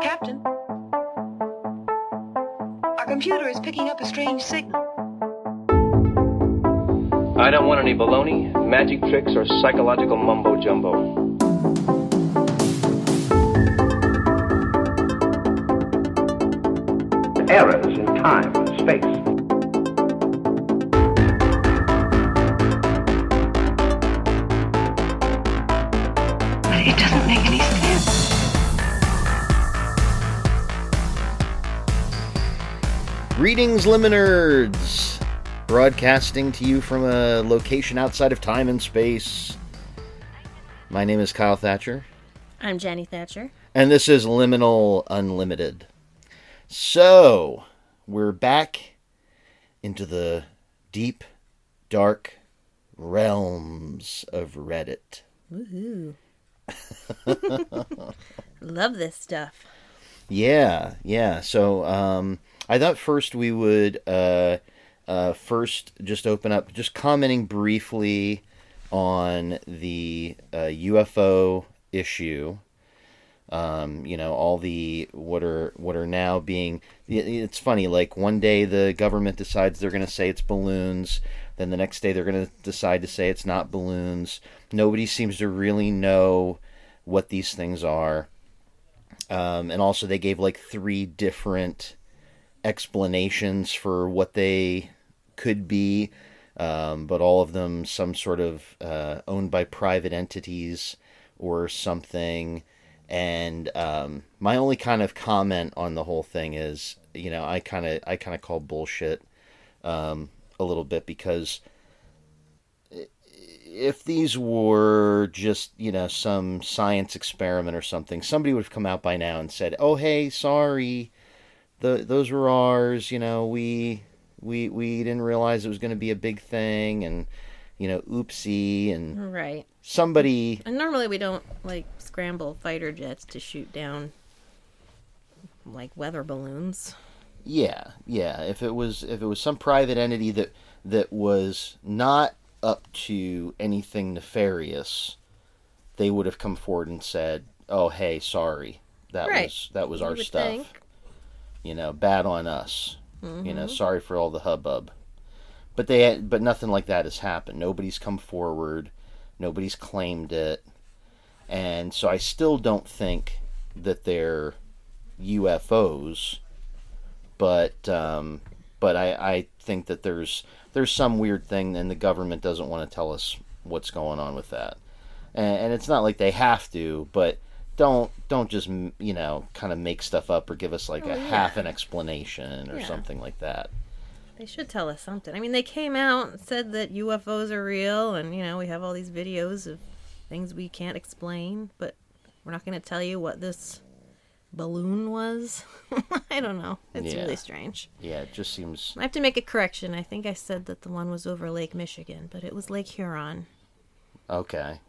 Captain, our computer is picking up a strange signal. I don't want any baloney, magic tricks, or psychological mumbo jumbo. errors in time and space. But it doesn't make Greetings, Liminards! Broadcasting to you from a location outside of time and space. My name is Kyle Thatcher, I'm Jenny Thatcher. and this is Liminal Unlimited. So, we're back into the deep, dark realms of Reddit. Woohoo. Love this stuff. Yeah, yeah. So um, I thought first we would uh, uh, first just open up, just commenting briefly on the uh, UFO issue. Um, you know, all the what are what are now being. It's funny. Like one day the government decides they're going to say it's balloons. Then the next day they're going to decide to say it's not balloons. Nobody seems to really know what these things are. Um, and also, they gave like three different explanations for what they could be, um, but all of them some sort of uh, owned by private entities or something. And um, my only kind of comment on the whole thing is, you know, I kind of I kind of call bullshit um, a little bit because if these were just you know some science experiment or something, somebody would have come out by now and said, "Oh, hey, sorry, the those were ours. You know, we we we didn't realize it was going to be a big thing, and you know, oopsie." And Right. somebody, And normally we don't like scramble fighter jets to shoot down like weather balloons. yeah, yeah, if it was if it was some private entity that that was not up to anything nefarious, they would have come forward and said, "Oh, hey, sorry." That Right. was that was You our stuff. think. Mm-hmm. you know, bad on us. You know, sorry for all the hubbub. But they, but nothing like that has happened. Nobody's come forward. Nobody's claimed it, and so I still don't think that they're UFOs. But, um, but I, I think that there's there's some weird thing, and the government doesn't want to tell us what's going on with that. And, and it's not like they have to, but don't don't just you know kind of make stuff up or give us like Oh, a yeah. half an explanation or Yeah. something like that. They should tell us something. I mean, they came out and said that UFOs are real, and you know we have all these videos of things we can't explain, but we're not going to tell you what this balloon was. I don't know. It's Yeah. really strange. Yeah, it just seems I have to make a correction. I think I said that the one was over Lake Michigan, but it was Lake Huron. okay.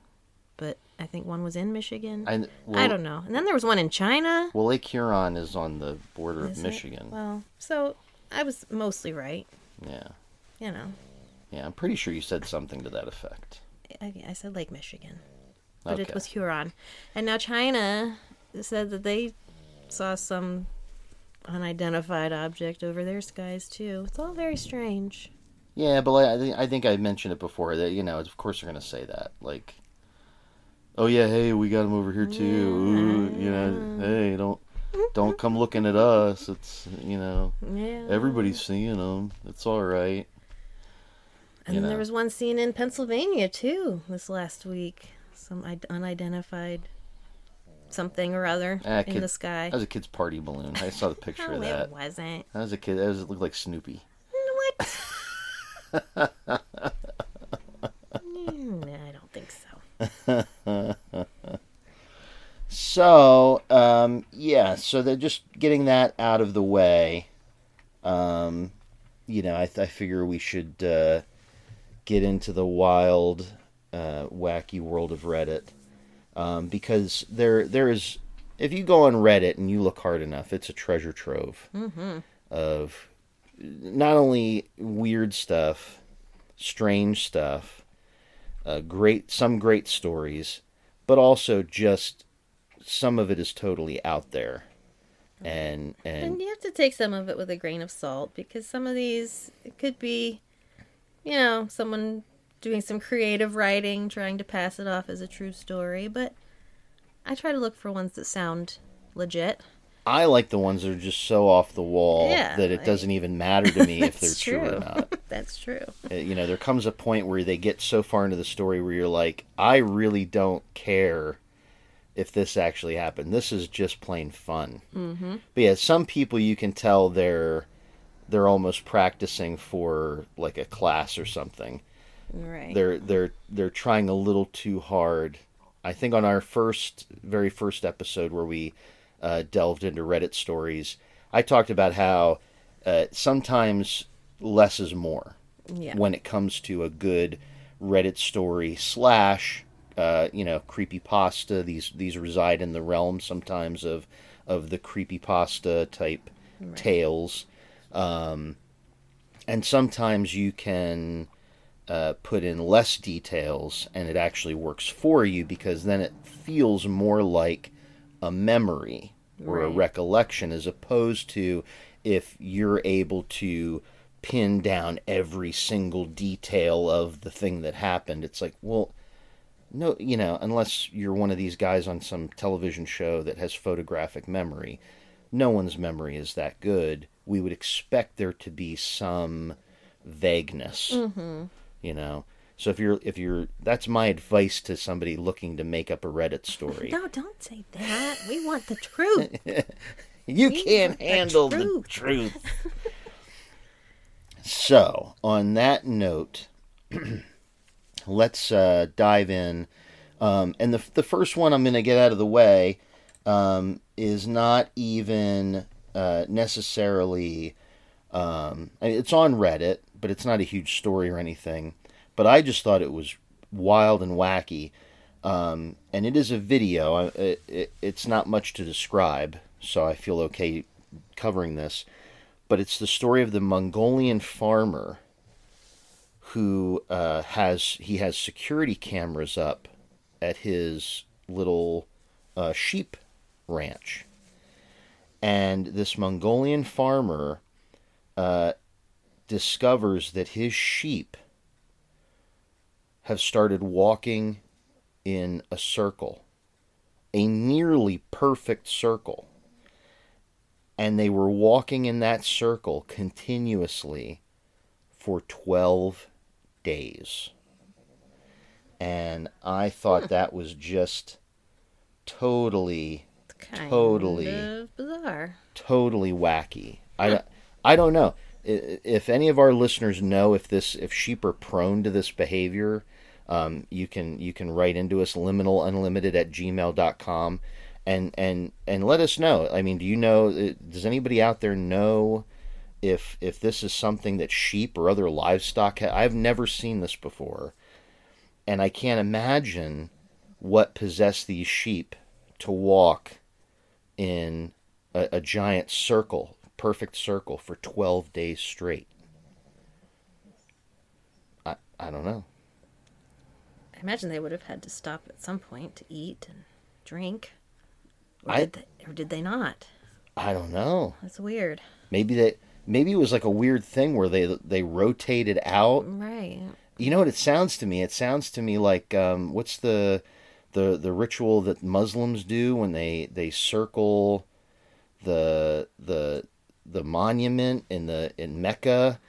I think one was in Michigan. I, I don't know. And then there was one in China. Well, Lake Huron is on the border Is of it? Michigan. Well, so I was mostly right. Yeah, You know, yeah, I'm pretty sure you said something to that effect. I, I said Lake Michigan, but it was Huron. And now China said that they saw some unidentified object over their skies too. It's all very strange. Yeah, but like, I think I think I mentioned it before that you know of course they're gonna say that like, oh yeah, hey, we got him over here too. Ooh, you know, hey, don't don't come looking at us. It's you know Yeah. everybody's seeing them. It's all right. And you then know. there was one scene in Pennsylvania too this last week. Some unidentified something or other Ah, in kid- the sky. That was a kid's party balloon. I saw the picture no, of that. it wasn't. That was a kid. That was it looked like Snoopy. What? Mm, I don't think so. So, um, yeah, so they're just getting that out of the way. Um, you know, I, I figure we should uh, get into the wild, uh, wacky world of Reddit um, because there there is, if you go on Reddit and you look hard enough, it's a treasure trove of not only weird stuff, strange stuff, uh, great some great stories, but also just some of it is totally out there. and And and you have to take some of it with a grain of salt because some of these it could be, you know, someone doing some creative writing, trying to pass it off as a true story. But I try to look for ones that sound legit. I like the ones that are just so off the wall Yeah, that it like- doesn't even matter to me if they're That's true or not. That's true. Uh, you know, there comes a point where they get so far into the story where you're like, I really don't care if this actually happened. This is just plain fun. Mm-hmm. But yeah, some people you can tell they're they're almost practicing for like a class or something. Right. They're they're they're trying a little too hard. I think on our first very first episode where we uh, delved into Reddit stories, I talked about how uh, sometimes less is more yeah. when it comes to a good Reddit story slash uh, you know creepy pasta. These these reside in the realm sometimes of of the creepy pasta type tales, um, and sometimes you can uh, put in less details and it actually works for you because then it feels more like a memory or a recollection as opposed to if you're able to pin down every single detail of the thing that happened. It's like, well, no, you know, unless you're one of these guys on some television show that has photographic memory, no one's memory is that good. We would expect there to be some vagueness, mm-hmm. you know. So if you're if you're that's my advice to somebody looking to make up a Reddit story. No, don't say that. We want the truth. You We can't want the handle the truth. so, on that note, let's uh, dive in. Um, and the the first one I'm going to get out of the way um, is not even uh, necessarily. Um, I mean, it's on Reddit, but it's not a huge story or anything. But I just thought it was wild and wacky. Um, and it is a video. It, it, it's not much to describe, so I feel okay covering this. But it's the story of the Mongolian farmer who uh, has he has security cameras up at his little uh, sheep ranch, and this Mongolian farmer uh, discovers that his sheep have started walking in a circle, a nearly perfect circle. And they were walking in that circle continuously for 12 days. And I thought that was just totally, Kind Totally. bizarre. totally wacky. I, I don't know. If any of our listeners know if this if sheep are prone to this behavior, um, you can you can write into us liminalunlimited at gmail.com and and and let us know. I mean, do you know uh, does anybody out there know if if this is something that sheep or other livestock ha- I've never seen this before. And I can't imagine what possessed these sheep to walk in a, a giant circle, perfect circle for 12 days straight. I I don't know. I imagine they would have had to stop at some point to eat and drink. Or, I- did, they, or did they not? I don't know. That's weird. Maybe that maybe it was like a weird thing where they they rotated out. Right. You know what it sounds to me? It sounds to me like um, what's the the the ritual that Muslims do when they they circle the the the monument in the in Mecca.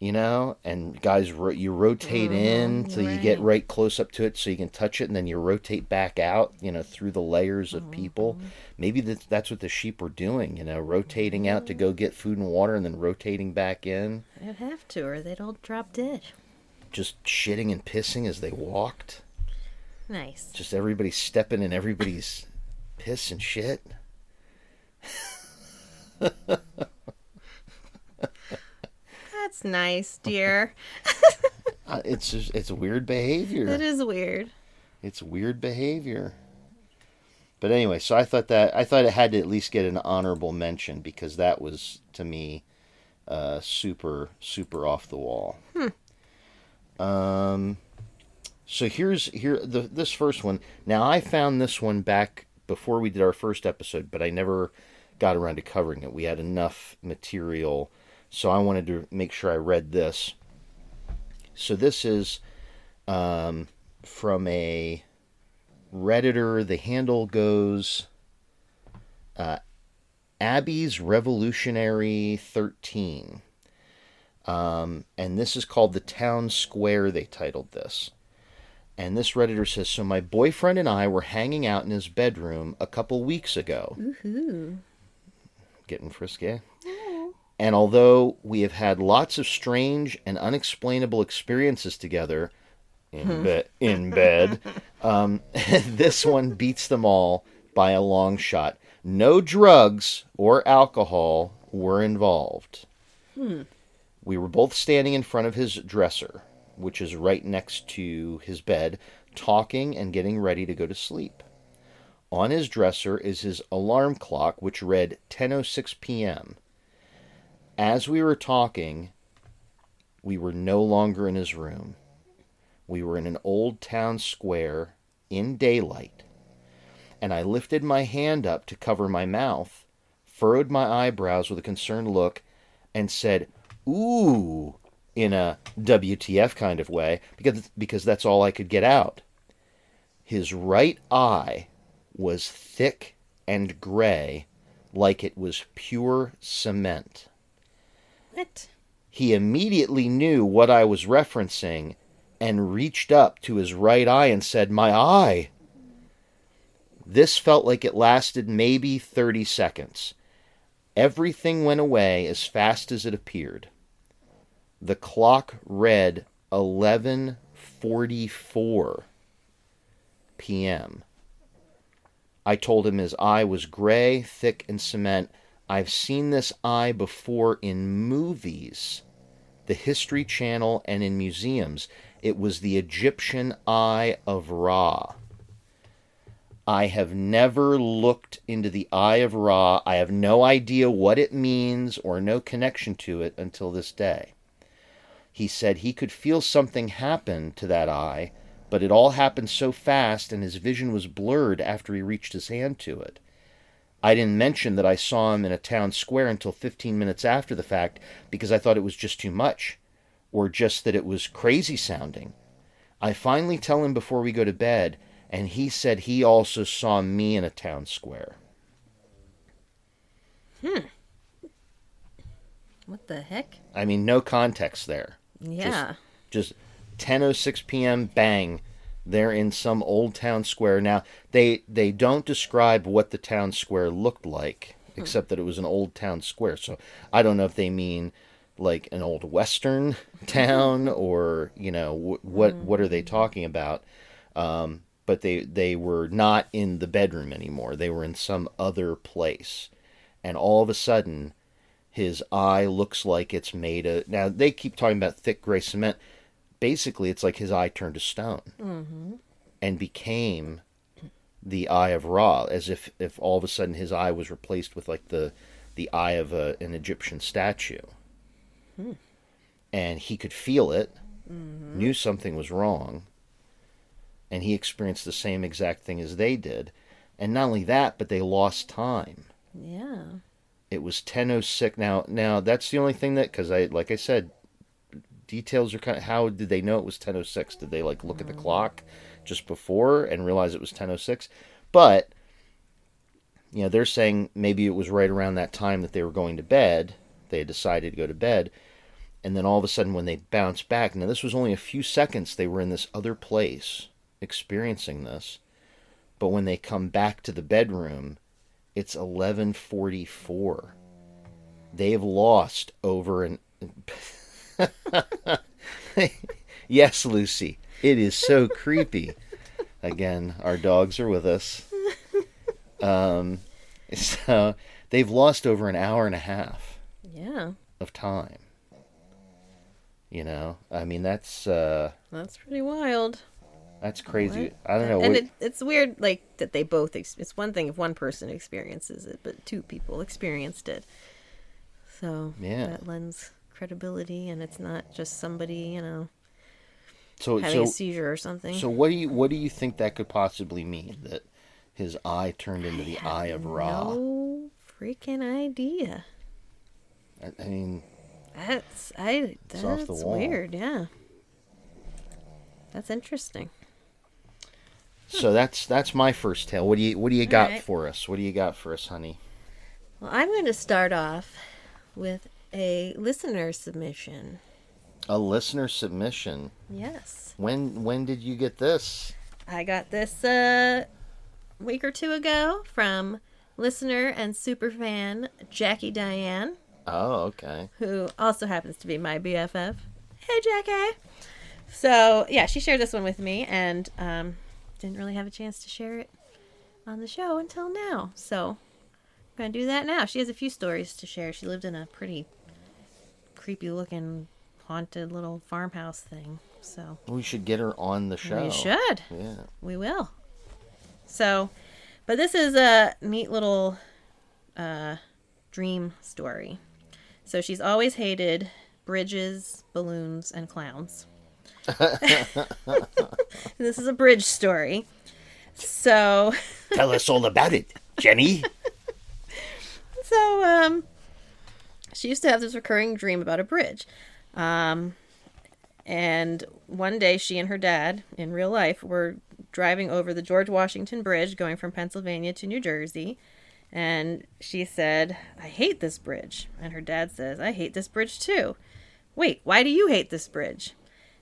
You know, and guys, ro- you rotate mm-hmm. in till you get right. right close up to it, so you can touch it, and then you rotate back out. You know, through the layers of people. Mm-hmm. Maybe that's that's what the sheep were doing. You know, rotating out to mm-hmm. go get food and water, and then rotating back in, They'd have to, or they'd all drop dead. just shitting and pissing as they walked. Nice. Just everybody stepping in everybody's piss and shit. That's nice, dear. Uh, It's just, it's weird behavior. It is weird. It's weird behavior. But anyway, so I thought that I thought it had to at least get an honorable mention because that was to me uh, super super off the wall. Um, so here's here the this first one. Now I found this one back before we did our first episode, but I never got around to covering it. We had enough material, so I wanted to make sure I read this. So this is um, from a redditor. The handle goes uh, Abby's Revolutionary Thirteen. Um, and this is called the Town Square. They titled this. And this redditor says, so my boyfriend and I were hanging out in his bedroom a couple weeks ago. Getting frisky. And although we have had lots of strange and unexplainable experiences together in, be- in bed, um, this one beats them all by a long shot. No drugs or alcohol were involved. We were both standing in front of his dresser, which is right next to his bed, talking and getting ready to go to sleep. On his dresser is his alarm clock, which read 10:06 p.m. As we were talking, we were no longer in his room. We were in an old town square in daylight. And I lifted my hand up to cover my mouth, furrowed my eyebrows with a concerned look, and said, Ooh, in a WTF kind of way, because, because that's all I could get out. His right eye was thick and gray, like it was pure cement. What? He immediately knew what I was referencing and reached up to his right eye and said, My eye! This felt like it lasted maybe 30 seconds. Everything went away as fast as it appeared. The clock read 11:44 p.m. I told him his eye was gray, thick and cement. I've seen this eye before in movies, the History Channel and in museums. It was the Egyptian eye of Ra. I have never looked into the Eye of Ra. I have no idea what it means or no connection to it until this day. He said he could feel something happen to that eye, but it all happened so fast and his vision was blurred after he reached his hand to it. I didn't mention that I saw him in a town square until 15 minutes after the fact because I thought it was just too much, or just that it was crazy sounding. I finally tell him before we go to bed, and he said he also saw me in a town square. Hmm. What the heck? I mean, no context there. Yeah. Just 10:06 p.m. bang. They're in some old town square. Now, they they don't describe what the town square looked like except that it was an old town square. So, I don't know if they mean like an old western town or, you know, wh- what what are they talking about? Um, but they they were not in the bedroom anymore. They were in some other place. And all of a sudden, his eye looks like it's made of. Now they keep talking about thick gray cement. Basically, it's like his eye turned to stone mm-hmm. and became the eye of Ra, as if if all of a sudden his eye was replaced with like the the eye of a, an Egyptian statue, hmm. and he could feel it, mm-hmm. knew something was wrong, and he experienced the same exact thing as they did, and not only that, but they lost time. Yeah. it was 1006 now now that's the only thing that because i like i said details are kind of how did they know it was 1006 did they like look at the mm. clock just before and realize it was 1006 but you know they're saying maybe it was right around that time that they were going to bed they had decided to go to bed and then all of a sudden when they bounced back now this was only a few seconds they were in this other place experiencing this but when they come back to the bedroom it's 1144 they've lost over an yes lucy it is so creepy again our dogs are with us um so they've lost over an hour and a half Yeah. of time you know i mean that's uh That's pretty wild. that's crazy What? i don't know And what, it, it's weird, like that they both. Ex- it's one thing if one person experiences it, but two people experienced it. So Yeah. that lends credibility, and it's not just somebody, you know, so having so a seizure or something. So what do you what do you think that could possibly mean? That his eye turned into the eye of Ra. No freaking idea. I, I mean, That's I. That's off the wall. weird. Yeah. That's interesting. so that's that's my first tale. What do you what do you got right. for us? What do you got for us, honey? Well, I'm going to start off with a listener submission. A listener submission. Yes. When when did you get this? I got this a week or two ago from listener and super fan Jackie Diane, Oh, okay. who also happens to be my BFF. Hey, Jackie. So, yeah, she shared this one with me and um, didn't really have a chance to share it on the show until now. So, I'm going to do that now. She has a few stories to share. She lived in a pretty creepy looking, haunted little farmhouse thing. So, We should get her on the show. we should. Yeah. We will. So, but this is a neat little uh, dream story. So she's always hated bridges, balloons, and clowns. this is a bridge story. So, Tell us all about it, Jenny. so um, she used to have this recurring dream about a bridge. Um, and one day, she and her dad, in real life, were driving over the George Washington Bridge going from Pennsylvania to New Jersey. And she said, I hate this bridge. And her dad says, I hate this bridge too. Wait, why do you hate this bridge?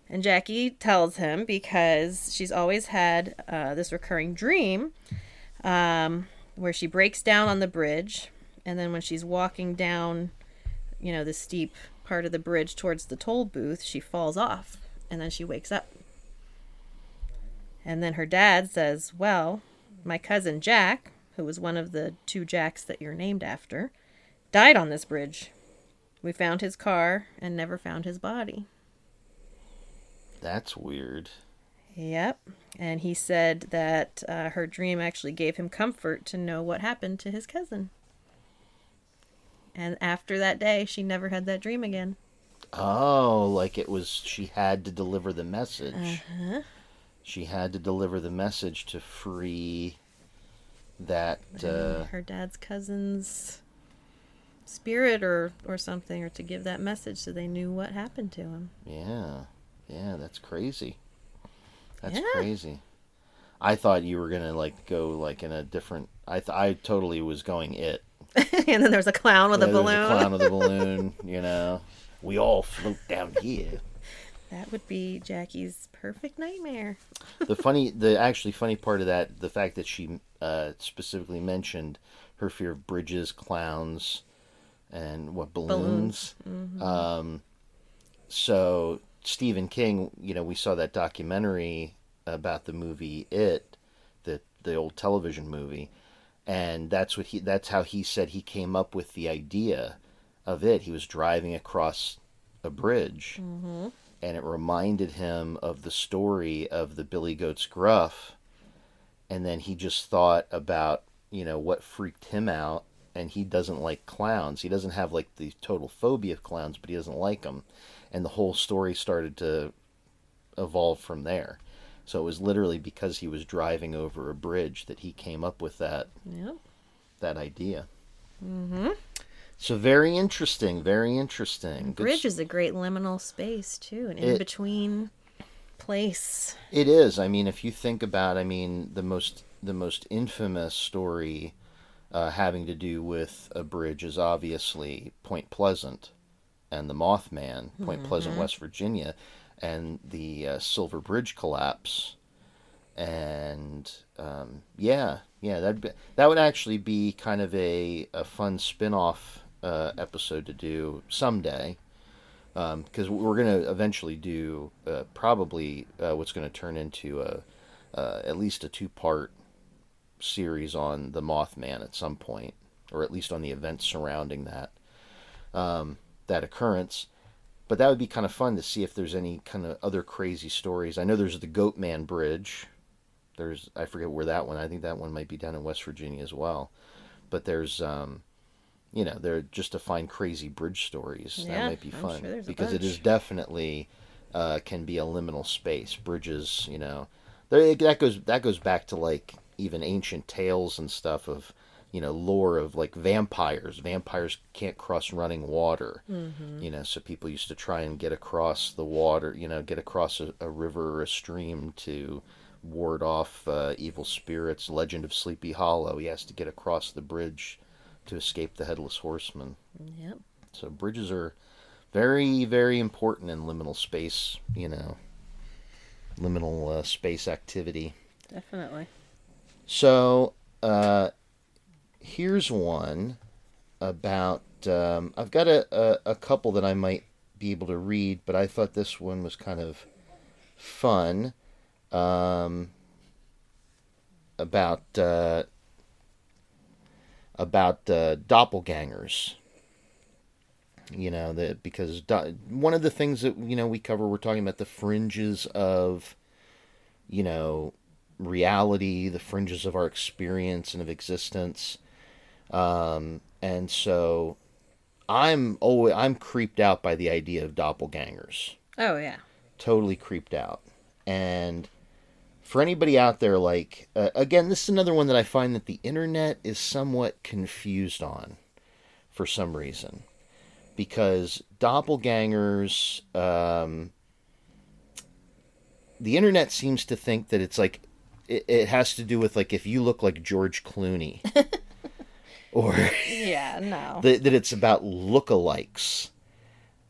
And Jackie tells him because she's always had uh, this recurring dream um, where she breaks down on the bridge. And then when she's walking down, you know, the steep part of the bridge towards the toll booth, she falls off. And then she wakes up. And then her dad says, Well, my cousin Jack, who was one of the two Jacks that you're named after, died on this bridge. We found his car and never found his body. That's weird. Yep. And he said that uh, her dream actually gave him comfort to know what happened to his cousin. And after that day, she never had that dream again. Oh, like it was she had to deliver the message. Uh-huh. She had to deliver the message to free that uh her dad's cousin's spirit or or something or to give that message so they knew what happened to him yeah. Yeah, that's crazy. That's Yeah. crazy. I thought you were going to like go like in a different I th- I totally was going it. and then there's a clown with Yeah, a balloon. clown with a balloon, you know. We all float down here. that would be jackie's perfect nightmare. The funny the actually funny part of that the fact that she uh, specifically mentioned her fear of bridges clowns and what balloons, um so stephen king you know we saw that documentary about the movie it the the old television movie and that's what he that's how he said he came up with the idea of it he was driving across a bridge mm-hmm. and it reminded him of the story of the Billy Goat's Gruff. And then he just thought about, you know, what freaked him out. And he doesn't like clowns. He doesn't have like the total phobia of clowns, but he doesn't like them. And the whole story started to evolve from there. So it was literally because he was driving over a bridge that he came up with that yep that idea. Mm-hmm. So very interesting. Very interesting. Good bridge is a great liminal space too an It- in-between place It is. I mean, if you think about, I mean, the most the most infamous story uh, having to do with a bridge is obviously Point Pleasant and the Mothman, Point Pleasant, West Virginia, and the uh, Silver Bridge collapse. And um, yeah, yeah, that that would actually be kind of a a fun spin off uh, episode to do someday because we're going to eventually do uh, probably uh, what's going to turn into a uh, at least a two part series on the Mothman at some point, or at least on the events surrounding that um, that occurrence. But that would be kind of fun to see if there's any kind of other crazy stories. I know there's the Goatman Bridge. There's I forget where that one. I think that one might be down in West Virginia as well. But there's um, you know, they're just to find crazy bridge stories. that might be fun sure because it is definitely uh, can be a liminal space. Bridges, you know, there, that goes that goes back to like even ancient tales and stuff of you know lore of like vampires. Vampires can't cross running water. Mm-hmm. You know, so people used to try and get across the water. You know, get across a, a river or a stream to ward off uh, evil spirits. Legend of Sleepy Hollow. He has to get across the bridge to escape the headless horseman. Yep. So bridges are very, very important in liminal space. You know, liminal uh, space activity. Definitely. So uh, here's one about. Um, I've got a, a, a couple that I might be able to read, but I thought this one was kind of fun. Um, about uh, about uh, doppelgangers. You know that because do- one of the things that you know we cover, we're talking about the fringes of, you know, reality, the fringes of our experience and of existence. Um, and so I'm always I'm creeped out by the idea of doppelgangers. Oh yeah. Totally creeped out. And for anybody out there like uh, again, this is another one that I find that the internet is somewhat confused on for some reason. Because doppelgangers um the internet seems to think that it's like it, it has to do with like if you look like George Clooney or Yeah. No. that, that it's about lookalikes.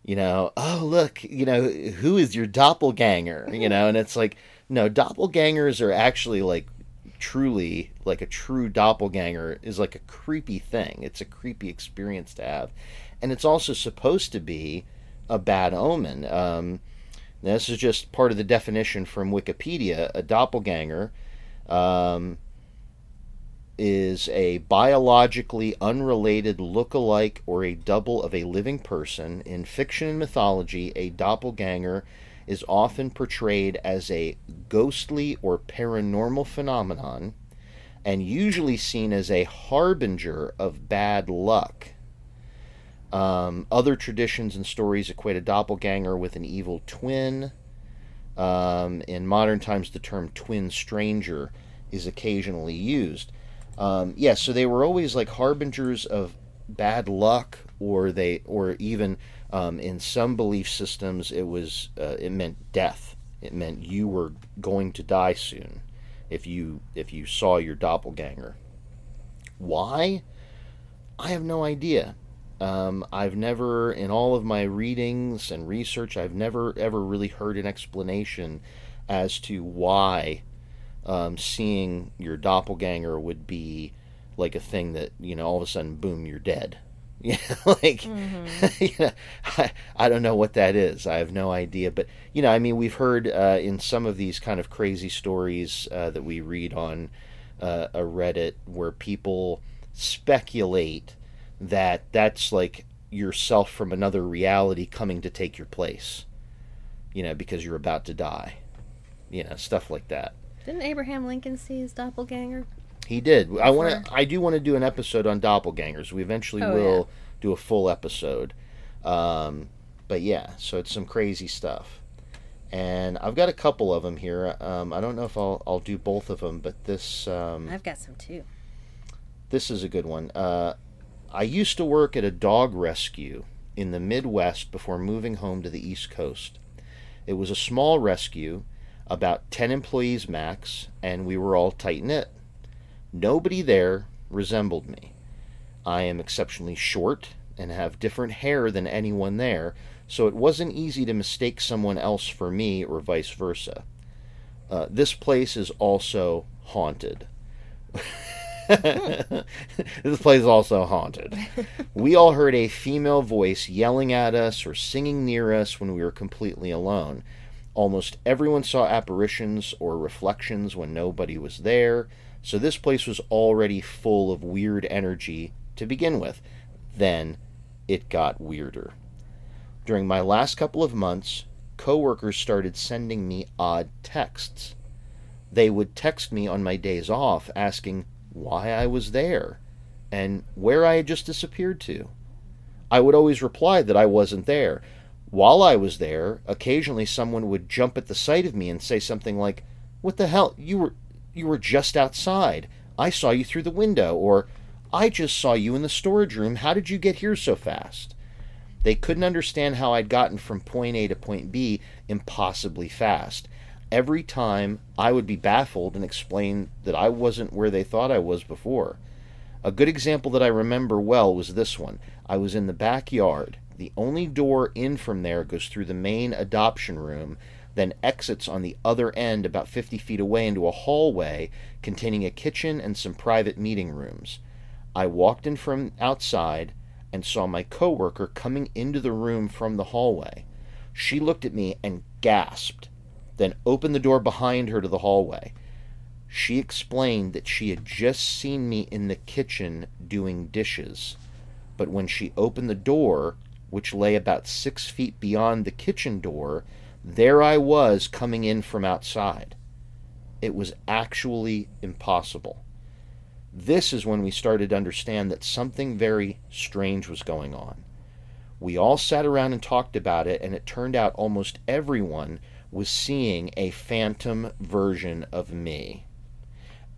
You know, oh look, you know, who is your doppelganger? You know, and it's like, no, doppelgangers are actually like truly like a true doppelganger is like a creepy thing. It's a creepy experience to have, and it's also supposed to be a bad omen. Um, this is just part of the definition from Wikipedia. A doppelganger um, is a biologically unrelated look-alike or a double of a living person. In fiction and mythology, a doppelganger is often portrayed as a ghostly or paranormal phenomenon and usually seen as a harbinger of bad luck. Um, other traditions and stories equate a doppelganger with an evil twin. Um, in modern times, the term twin stranger is occasionally used. Um, yeah, so they were always like harbingers of bad luck, or they, or even um, in some belief systems, it was uh, it meant death. It meant you were going to die soon if you if you saw your doppelganger. Why? I have no idea. Um, I've never, in all of my readings and research, I've never ever really heard an explanation as to why um, seeing your doppelganger would be like a thing that you know all of a sudden, boom, you're dead. Yeah, like you know, I, I don't know what that is. I have no idea. But you know, I mean, we've heard uh, in some of these kind of crazy stories uh, that we read on uh, a Reddit where people speculate that that's like yourself from another reality coming to take your place. You know, because you're about to die. You know, stuff like that. Didn't Abraham Lincoln see his doppelganger? He did. I want to. I do want to do an episode on doppelgangers. We eventually Oh, will do a full episode. Um, but yeah, so it's some crazy stuff, and I've got a couple of them here. Um, I don't know if I'll I'll do both of them, but this um, I've got some too. this is a good one. Uh, I used to work at a dog rescue in the Midwest before moving home to the East Coast. It was a small rescue, about 10 employees max, and we were all tight knit. Nobody there resembled me. I am exceptionally short and have different hair than anyone there, so it wasn't easy to mistake someone else for me or vice versa. Uh, this place is also haunted. this place is also haunted. We all heard a female voice yelling at us or singing near us when we were completely alone. Almost everyone saw apparitions or reflections when nobody was there, so this place was already full of weird energy to begin with. Then it got weirder. During my last couple of months, coworkers started sending me odd texts. They would text me on my days off asking why I was there and where I had just disappeared to. I would always reply that I wasn't there. While I was there, occasionally someone would jump at the sight of me and say something like, "What the hell? You were you were just outside. I saw you through the window." Or, I just saw you in the storage room. How did you get here so fast? They couldn't understand how I'd gotten from point A to point B impossibly fast. Every time I would be baffled and explain that I wasn't where they thought I was before. A good example that I remember well was this one. I was in the backyard. The only door in from there goes through the main adoption room, then exits on the other end about 50 feet away into a hallway containing a kitchen and some private meeting rooms. I walked in from outside and saw my coworker coming into the room from the hallway. She looked at me and gasped, then opened the door behind her to the hallway. She explained that she had just seen me in the kitchen doing dishes, but when she opened the door, which lay about six feet beyond the kitchen door, there I was coming in from outside. It was actually impossible. This is when we started to understand that something very strange was going on. We all sat around and talked about it, and it turned out almost everyone was seeing a phantom version of me.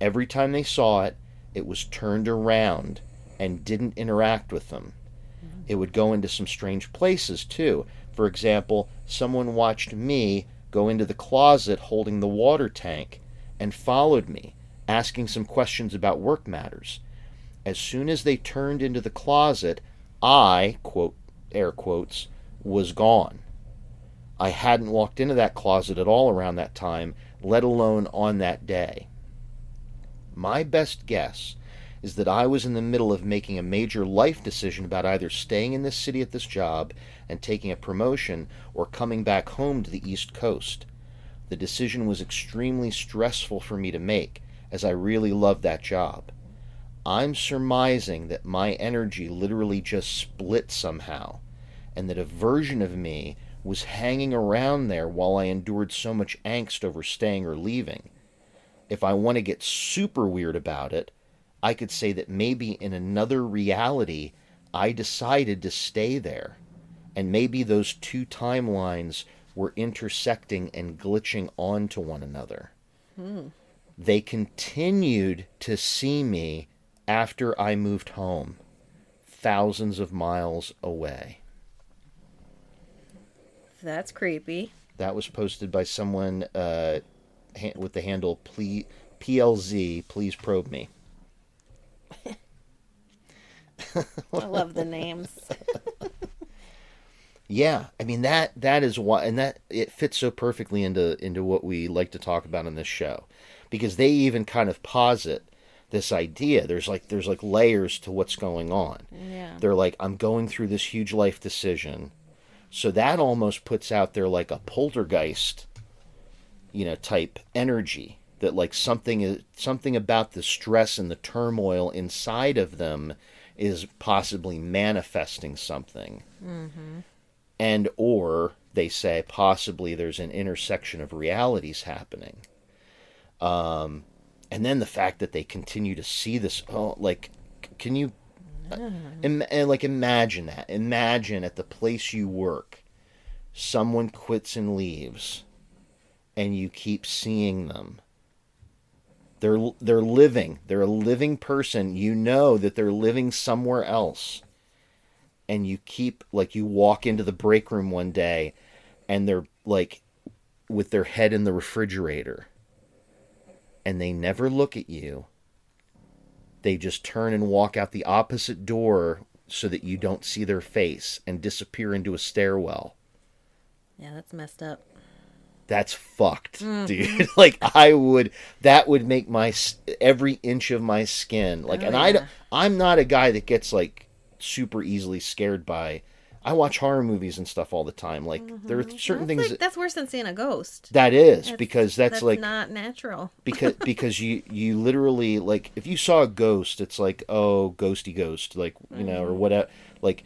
Every time they saw it, it was turned around and didn't interact with them. It would go into some strange places, too. For example, someone watched me go into the closet holding the water tank and followed me, asking some questions about work matters. As soon as they turned into the closet, I, quote, air quotes, was gone. I hadn't walked into that closet at all around that time, let alone on that day. My best guess is that I was in the middle of making a major life decision about either staying in this city at this job and taking a promotion or coming back home to the East Coast. The decision was extremely stressful for me to make, as I really loved that job. I'm surmising that my energy literally just split somehow, and that a version of me was hanging around there while I endured so much angst over staying or leaving. If I want to get super weird about it, I could say that maybe in another reality, I decided to stay there. And maybe those two timelines were intersecting and glitching onto one another. Hmm. They continued to see me after I moved home, thousands of miles away. That's creepy. That was posted by someone uh, ha- with the handle PLZ, please probe me. I love the names. Yeah, I mean that that is why, and that it fits so perfectly into into what we like to talk about in this show, because they even kind of posit this idea. There's like there's like layers to what's going on. Yeah. They're like, I'm going through this huge life decision, so that almost puts out there like a poltergeist, you know, type energy that like something is something about the stress and the turmoil inside of them is possibly manifesting something. And or they say possibly there's an intersection of realities happening. Um and then the fact that they continue to see this oh like can you Im- and like imagine that. Imagine at the place you work someone quits and leaves and you keep seeing them they're they're living. They're a living person. You know that they're living somewhere else. And you keep like you walk into the break room one day and they're like with their head in the refrigerator. And they never look at you. They just turn and walk out the opposite door so that you don't see their face and disappear into a stairwell. Yeah, that's messed up. That's fucked mm. dude like i would that would make my every inch of my skin like Oh, and i yeah. don't i'm not a guy that gets like super easily scared by i watch horror movies and stuff all the time like there are mm-hmm. certain That's, things like, that, that's worse than seeing a ghost. that is That's- because that's, like not natural. because because you you literally like if you saw a ghost it's like oh ghosty ghost like you know or mm-hmm. whatever like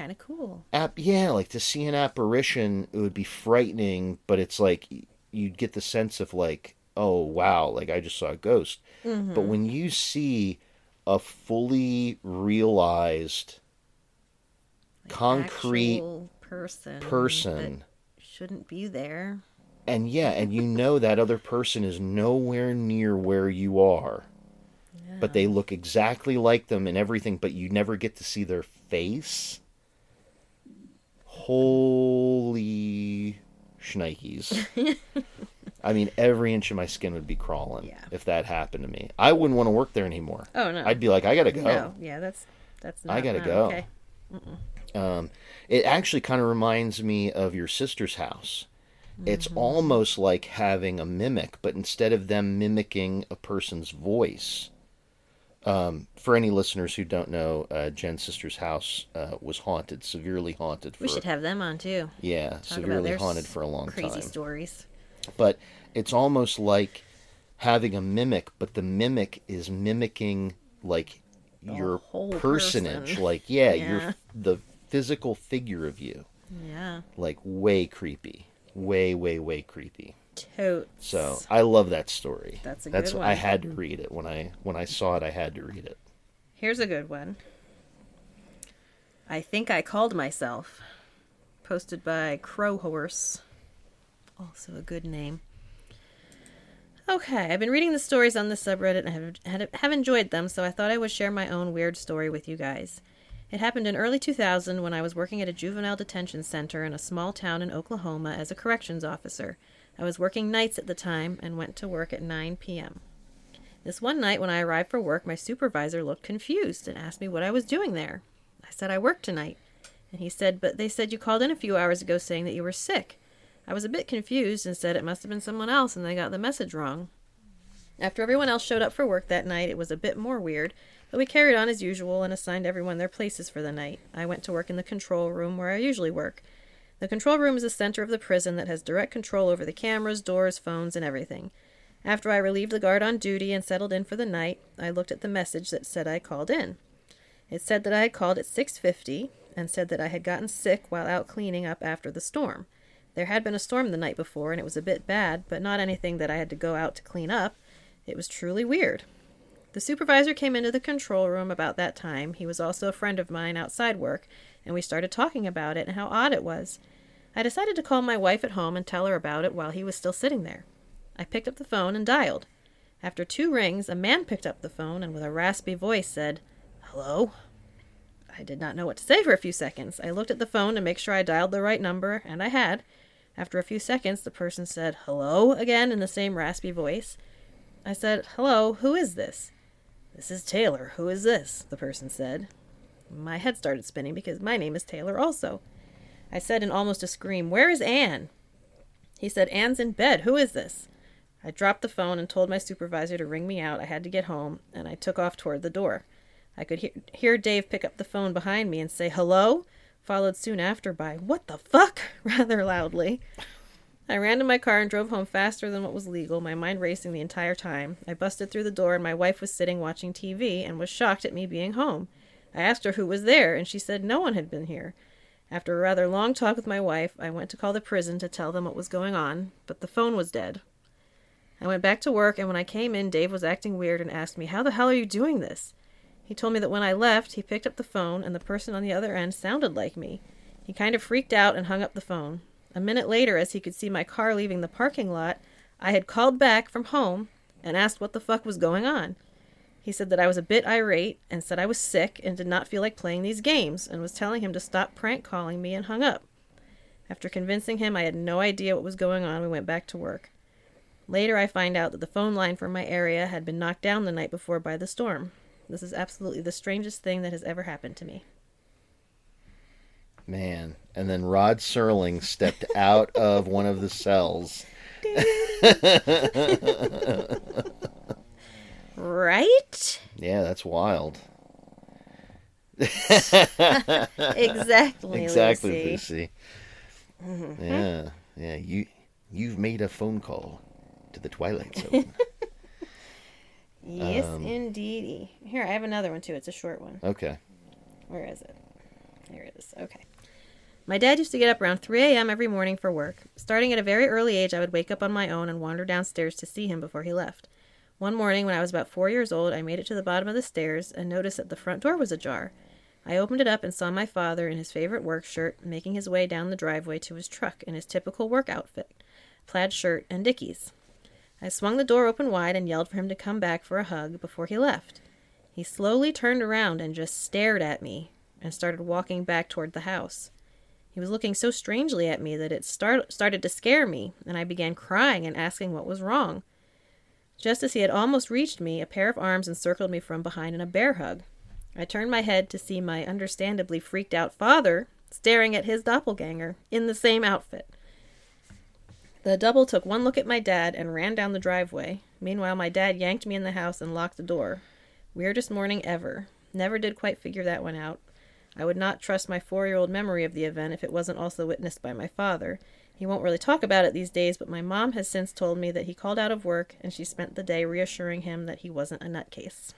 kind of cool. app yeah like to see an apparition it would be frightening but it's like you'd get the sense of like oh wow like i just saw a ghost mm-hmm. but when you see a fully realized concrete person. person shouldn't be there. and yeah and you know that other person is nowhere near where you are but they look exactly like them and everything, but you never get to see their face. Holy shnikes. I mean, every inch of my skin would be crawling Yeah. if that happened to me. I wouldn't want to work there anymore. Oh no. I'd be like, I gotta go. No, yeah, that's that's. Not, I gotta go. Okay. Um, it actually kind of reminds me of your sister's house. It's Mm-hmm. almost like having a mimic, but instead of them mimicking a person's voice, um, for any listeners who don't know, uh, Jen's sister's house uh, was haunted, severely haunted. For, We should have them on too. yeah, Talk severely haunted for a long crazy time. Crazy stories. But it's almost like having a mimic, but the mimic is mimicking like your whole personage, person. like yeah, Yeah. your the physical figure of you Yeah. like way creepy way way way creepy Totes. so i love that story That's a that's good one. i had to read it when i when i saw it i had to read it Here's a good one. I think I called myself. Posted by Crow Horse. Also a good name. Okay, I've been reading the stories on the subreddit and have, had- have enjoyed them, so I thought I would share my own weird story with you guys. It happened in early 2000 when I was working at a juvenile detention center in a small town in Oklahoma as a corrections officer. I was working nights at the time and went to work at 9 p.m. This one night when I arrived for work, my supervisor looked confused and asked me what I was doing there. I said I worked tonight. And he said, But they said you called in a few hours ago saying that you were sick. I was a bit confused and said it must have been someone else and they got the message wrong. After everyone else showed up for work that night, it was a bit more weird, but we carried on as usual and assigned everyone their places for the night. I went to work in the control room where I usually work. The control room is the center of the prison that has direct control over the cameras, doors, phones, and everything. After I relieved the guard on duty and settled in for the night, I looked at the message that said I called in. It said that I had called at 6:50 and said that I had gotten sick while out cleaning up after the storm. There had been a storm the night before and it was a bit bad, but not anything that I had to go out to clean up. It was truly weird. The supervisor came into the control room about that time. He was also a friend of mine outside work, and we started talking about it and how odd it was. I decided to call my wife at home and tell her about it while he was still sitting there. I picked up the phone and dialed. After two rings, a man picked up the phone and with a raspy voice said, Hello? I did not know what to say for a few seconds. I looked at the phone to make sure I dialed the right number, and I had. After a few seconds, the person said, Hello? again in the same raspy voice. I said, Hello, who is this? This is Taylor. Who is this? The person said. My head started spinning because my name is Taylor also. I said in almost a scream, Where is Anne? He said, Anne's in bed. Who is this? I dropped the phone and told my supervisor to ring me out. I had to get home, and I took off toward the door. I could he- hear Dave pick up the phone behind me and say, Hello? Followed soon after by, What the fuck? rather loudly. I ran to my car and drove home faster than what was legal, my mind racing the entire time. I busted through the door, and my wife was sitting watching TV and was shocked at me being home. I asked her who was there, and she said no one had been here. After a rather long talk with my wife, I went to call the prison to tell them what was going on, but the phone was dead. I went back to work, and when I came in, Dave was acting weird and asked me, How the hell are you doing this? He told me that when I left, he picked up the phone, and the person on the other end sounded like me. He kind of freaked out and hung up the phone. A minute later, as he could see my car leaving the parking lot, I had called back from home and asked what the fuck was going on. He said that I was a bit irate and said I was sick and did not feel like playing these games and was telling him to stop prank calling me and hung up. After convincing him I had no idea what was going on, we went back to work. Later, I find out that the phone line from my area had been knocked down the night before by the storm. This is absolutely the strangest thing that has ever happened to me. Man. And then Rod Serling stepped out of one of the cells. Right? Yeah, that's wild. Exactly. exactly, Lucy. Lucy. Mm-hmm. Yeah. Yeah, you you've made a phone call to the Twilight Zone. Yes, Um, indeedy. Here, I have another one too. It's a short one. okay. Where is it? Here it is. Okay. My dad used to get up around 3 a.m. every morning for work. Starting at a very early age, I would wake up on my own and wander downstairs to see him before he left. One morning, when I was about four years old, I made it to the bottom of the stairs and noticed that the front door was ajar. I opened it up and saw my father in his favorite work shirt making his way down the driveway to his truck in his typical work outfit plaid shirt and dickies. I swung the door open wide and yelled for him to come back for a hug before he left. He slowly turned around and just stared at me and started walking back toward the house. He was looking so strangely at me that it start- started to scare me, and I began crying and asking what was wrong. Just as he had almost reached me, a pair of arms encircled me from behind in a bear hug. I turned my head to see my understandably freaked out father staring at his doppelganger in the same outfit. The double took one look at my dad and ran down the driveway. Meanwhile, my dad yanked me in the house and locked the door. Weirdest morning ever. Never did quite figure that one out. I would not trust my four year old memory of the event if it wasn't also witnessed by my father. He won't really talk about it these days, but my mom has since told me that he called out of work and she spent the day reassuring him that he wasn't a nutcase.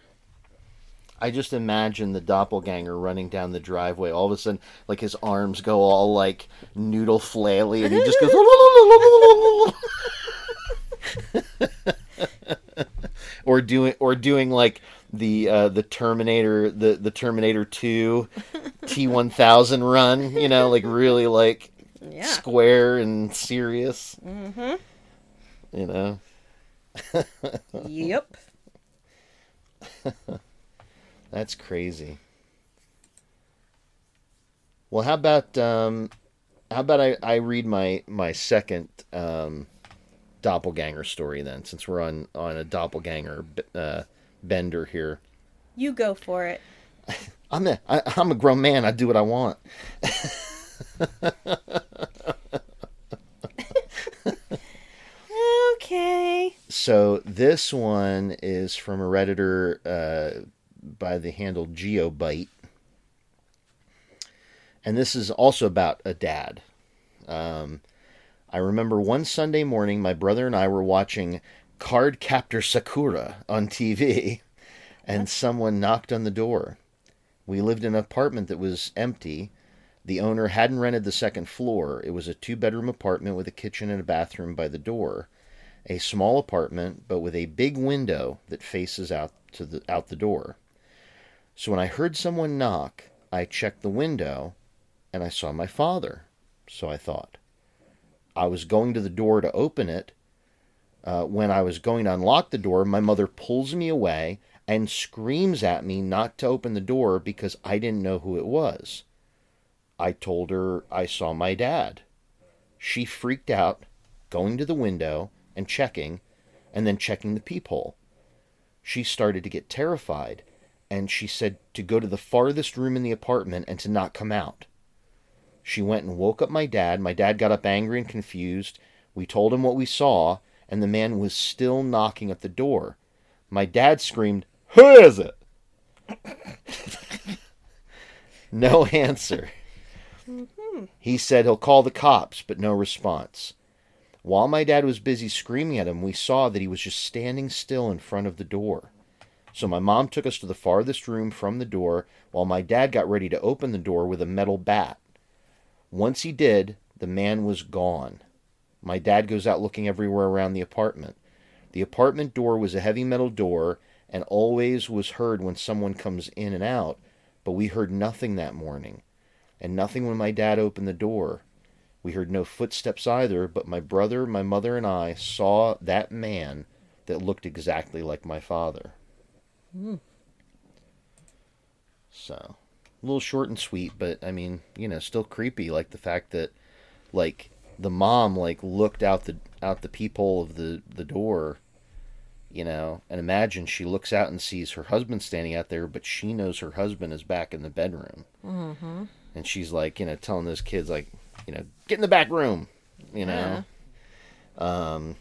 I just imagine the doppelganger running down the driveway. All of a sudden, like his arms go all like noodle flaily, and he just goes. or doing, or doing like the uh, the Terminator, the the Terminator Two, T one thousand run. You know, like really like Yeah. square and serious. Mm-hmm. You know. yep. That's crazy. Well, how about um, how about I, I read my my second um, doppelganger story then, since we're on on a doppelganger uh, bender here. You go for it. I'm a I, I'm a grown man. I do what I want. Okay. So this one is from a redditor uh, by the handle GeoBite, and this is also about a dad. Um, I remember one Sunday morning, my brother and I were watching Card Captor Sakura on TV, and someone knocked on the door. We lived in an apartment that was empty. The owner hadn't rented the second floor. It was a two bedroom apartment with a kitchen and a bathroom by the door a small apartment, but with a big window that faces out to the out the door. So when I heard someone knock, I checked the window, and I saw my father. So I thought. I was going to the door to open it. Uh, when I was going to unlock the door, my mother pulls me away and screams at me not to open the door because I didn't know who it was. I told her I saw my dad. She freaked out, going to the window and checking, and then checking the peephole. She started to get terrified, and she said to go to the farthest room in the apartment and to not come out. She went and woke up my dad. My dad got up angry and confused. We told him what we saw, and the man was still knocking at the door. My dad screamed, Who is it? no answer. Mm-hmm. He said he'll call the cops, but no response. While my dad was busy screaming at him, we saw that he was just standing still in front of the door. So my mom took us to the farthest room from the door while my dad got ready to open the door with a metal bat. Once he did, the man was gone. My dad goes out looking everywhere around the apartment. The apartment door was a heavy metal door and always was heard when someone comes in and out, but we heard nothing that morning, and nothing when my dad opened the door. We heard no footsteps either, but my brother, my mother, and I saw that man that looked exactly like my father. So, a little short and sweet, but I mean, you know, still creepy. Like the fact that, like, the mom like looked out the out the peephole of the the door, you know, and imagine she looks out and sees her husband standing out there, but she knows her husband is back in the bedroom, mm-hmm. And she's like, you know, telling those kids like, you know, get in the back room, you know. Um.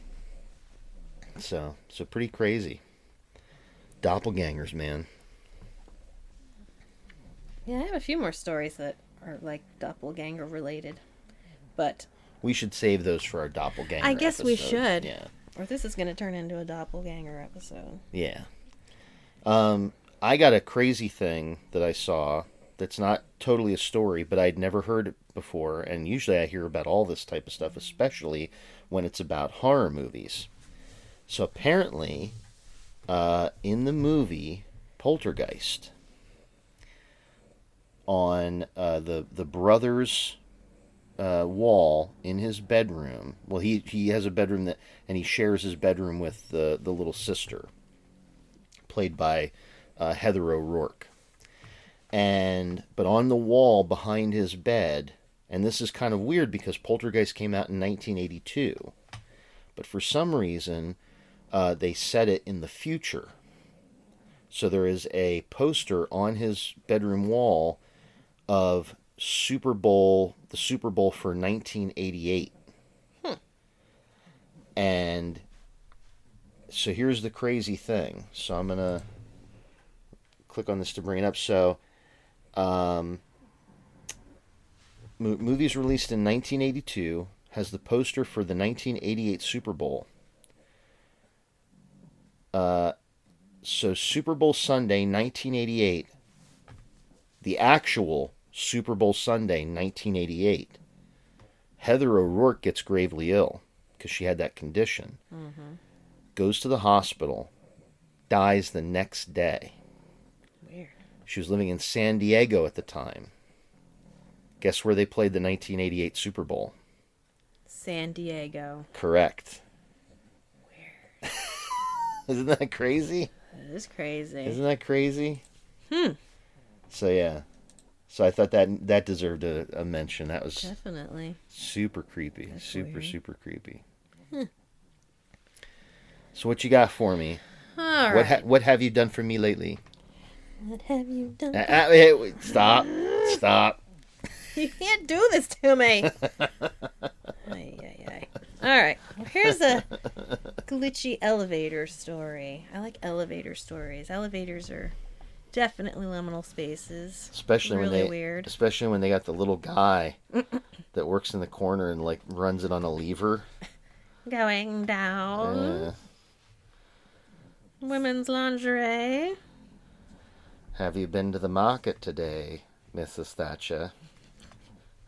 So so pretty crazy. Doppelgangers, man. Yeah, I have a few more stories that are like doppelganger related. But We should save those for our doppelganger. I guess we should. Yeah. or this is going to turn into a doppelganger episode. Yeah. Um, I got a crazy thing that I saw that's not totally a story, but I'd never heard it before, and usually I hear about all this type of stuff, especially when it's about horror movies. So apparently, uh, in the movie Poltergeist, on uh, the the brother's uh, wall in his bedroom. Well, he he has a bedroom that, and he shares his bedroom with the the little sister, played by uh, Heather O'Rourke. And but on the wall behind his bed, and this is kind of weird because Poltergeist came out in 1982, but for some reason uh, they set it in the future. So there is a poster on his bedroom wall of Super Bowl, the Super Bowl for 1988. And so here's the crazy thing. So I'm to click on this to bring it up. So, um, mo- movies released in 1982 has the poster for the 1988 Super Bowl. Uh, so Super Bowl Sunday 1988, the actual Super Bowl Sunday 1988, Heather O'Rourke gets gravely ill because she had that condition. Goes to the hospital, dies the next day. Weird. She was living in San Diego at the time. Guess where they played the 1988 Super Bowl? San Diego. Correct. Isn't that crazy? That is crazy. Isn't that crazy? Hmm. So yeah. So I thought that that deserved a, a mention. That was Definitely. super creepy. That's super weird. super creepy. So what you got for me? All right. What ha- what have you done for me lately? What have you done? Uh, uh, hey, wait, stop. Stop. You can't do this to me. ay, ay, ay. All right. Well, here's a glitchy elevator story. I like elevator stories. Elevators are definitely liminal spaces. Especially really when they weird. especially when they got the little guy that works in the corner and like runs it on a lever. Going down. Uh, Women's lingerie. Have you been to the market today, Mrs. Thatcher?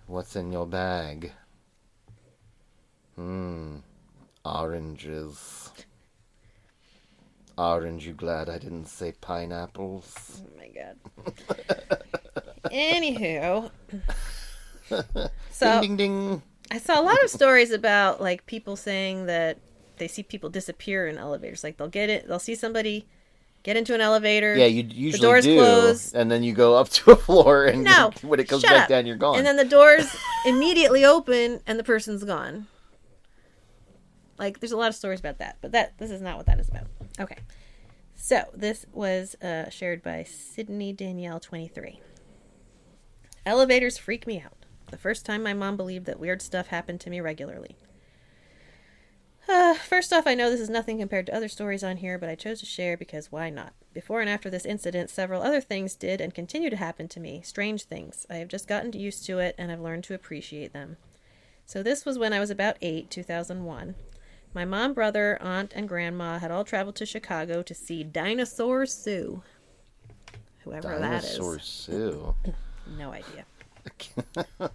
What's in your bag? Hmm. Oranges. Orange, you glad I didn't say pineapples? Oh my god. Anywho. So ding ding ding. I saw a lot of stories about like people saying that they see people disappear in elevators. Like they'll get it, they'll see somebody get into an elevator. Yeah, you usually doors do, close. and then you go up to a floor, and No, when it comes back up. down, you're gone. And then the doors immediately open and the person's gone. Like there's a lot of stories about that, but that this is not what that is about. Okay. So, this was uh, shared by Sydney Danielle 23. Elevators freak me out. The first time my mom believed that weird stuff happened to me regularly. Uh, first off, I know this is nothing compared to other stories on here, but I chose to share because why not? Before and after this incident, several other things did and continue to happen to me. Strange things. I have just gotten used to it and have learned to appreciate them. So, this was when I was about 8, 2001. My mom, brother, aunt, and grandma had all traveled to Chicago to see Dinosaur Sue. Whoever Dinosaur that is. Sue. No idea.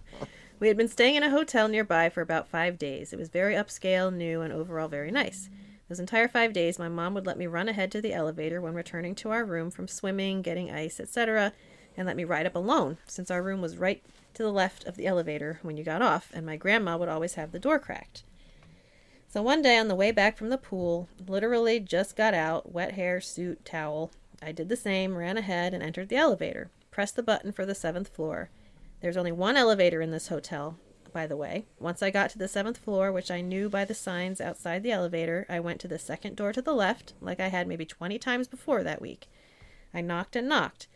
we had been staying in a hotel nearby for about five days. It was very upscale, new, and overall very nice. Those entire five days, my mom would let me run ahead to the elevator when returning to our room from swimming, getting ice, etc., and let me ride up alone, since our room was right to the left of the elevator when you got off, and my grandma would always have the door cracked. So one day on the way back from the pool, literally just got out, wet hair, suit, towel. I did the same, ran ahead, and entered the elevator. Pressed the button for the seventh floor. There's only one elevator in this hotel, by the way. Once I got to the seventh floor, which I knew by the signs outside the elevator, I went to the second door to the left, like I had maybe 20 times before that week. I knocked and knocked.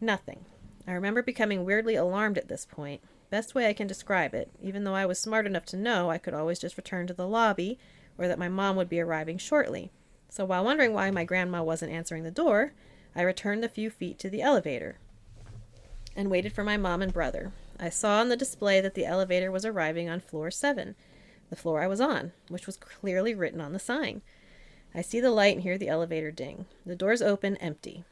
Nothing. I remember becoming weirdly alarmed at this point. Best way I can describe it, even though I was smart enough to know I could always just return to the lobby or that my mom would be arriving shortly. So while wondering why my grandma wasn't answering the door, I returned the few feet to the elevator and waited for my mom and brother. I saw on the display that the elevator was arriving on floor 7, the floor I was on, which was clearly written on the sign. I see the light and hear the elevator ding. The doors open, empty.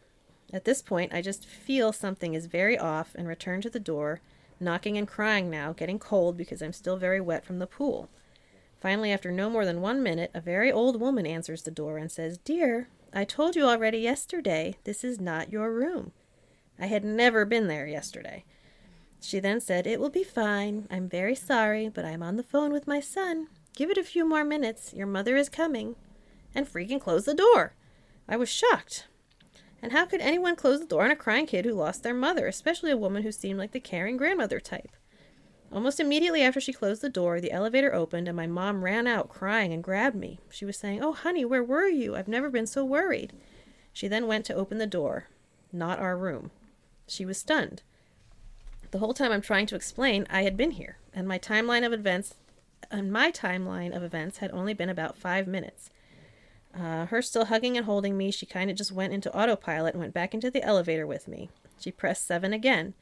At this point, I just feel something is very off and return to the door, knocking and crying now, getting cold because I'm still very wet from the pool. Finally, after no more than one minute, a very old woman answers the door and says, Dear, I told you already yesterday, this is not your room. I had never been there yesterday. She then said, It will be fine. I'm very sorry, but I'm on the phone with my son. Give it a few more minutes. Your mother is coming. And freaking closed the door. I was shocked. And how could anyone close the door on a crying kid who lost their mother, especially a woman who seemed like the caring grandmother type? Almost immediately after she closed the door, the elevator opened and my mom ran out crying and grabbed me. She was saying, Oh, honey, where were you? I've never been so worried. She then went to open the door. Not our room. She was stunned. The whole time I'm trying to explain, I had been here, and my timeline of events and my timeline of events had only been about five minutes. Uh, her still hugging and holding me, she kind of just went into autopilot and went back into the elevator with me. She pressed seven again.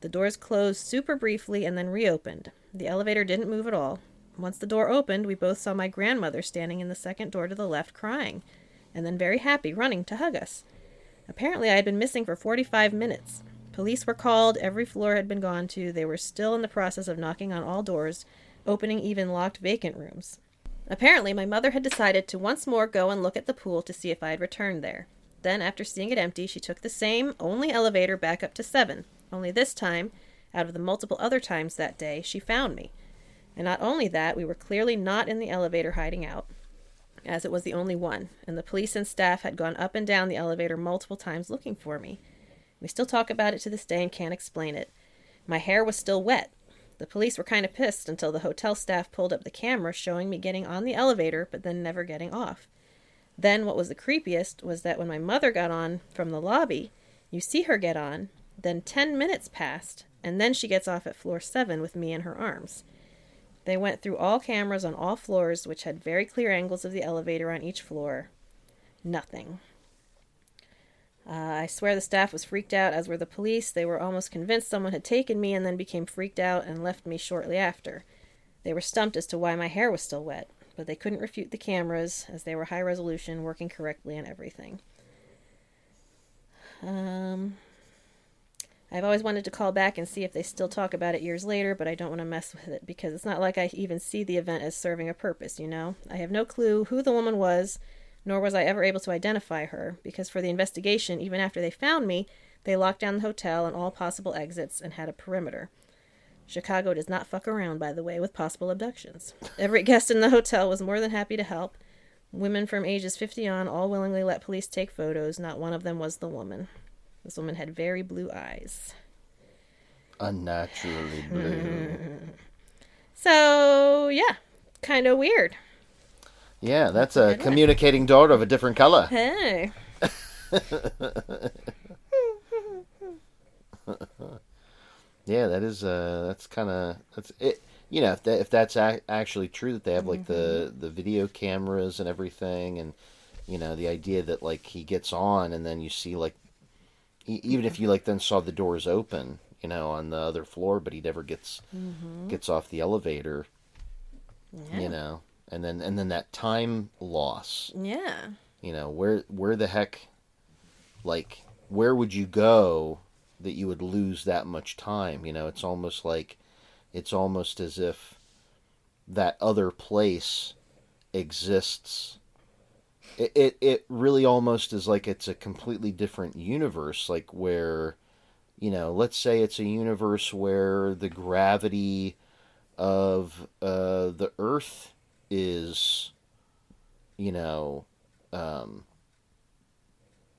The doors closed super briefly and then reopened. The elevator didn't move at all. Once the door opened, we both saw my grandmother standing in the second door to the left crying, and then very happy, running to hug us. Apparently, I had been missing for 45 minutes. Police were called, every floor had been gone to, they were still in the process of knocking on all doors, opening even locked vacant rooms. Apparently, my mother had decided to once more go and look at the pool to see if I had returned there. Then, after seeing it empty, she took the same, only elevator back up to seven. Only this time, out of the multiple other times that day, she found me. And not only that, we were clearly not in the elevator hiding out, as it was the only one, and the police and staff had gone up and down the elevator multiple times looking for me. We still talk about it to this day and can't explain it. My hair was still wet. The police were kind of pissed until the hotel staff pulled up the camera showing me getting on the elevator but then never getting off. Then, what was the creepiest was that when my mother got on from the lobby, you see her get on, then 10 minutes passed, and then she gets off at floor 7 with me in her arms. They went through all cameras on all floors, which had very clear angles of the elevator on each floor. Nothing. Uh, I swear the staff was freaked out, as were the police. They were almost convinced someone had taken me and then became freaked out and left me shortly after. They were stumped as to why my hair was still wet, but they couldn't refute the cameras, as they were high resolution, working correctly and everything. Um, I've always wanted to call back and see if they still talk about it years later, but I don't want to mess with it because it's not like I even see the event as serving a purpose, you know? I have no clue who the woman was, nor was I ever able to identify her, because for the investigation, even after they found me, they locked down the hotel and all possible exits and had a perimeter. Chicago does not fuck around, by the way, with possible abductions. Every guest in the hotel was more than happy to help. Women from ages 50 on all willingly let police take photos. Not one of them was the woman. This woman had very blue eyes. Unnaturally blue. So, yeah, kind of weird. Yeah, that's a communicating daughter of a different color. Hey. Yeah, that is uh that's kind of that's it. You know, if that if that's actually true that they have like the the video cameras and everything, and you know the idea that like he gets on and then you see like e- even if you like then saw the doors open, you know, on the other floor, but he never gets gets off the elevator, Yeah. you know, and then and then that time loss. Yeah. you know where where the heck like where would you go that you would lose that much time? You know it's almost like it's almost as if that other place exists. It, it it really almost is like it's a completely different universe like where you know let's say it's a universe where the gravity of uh the earth is you know um,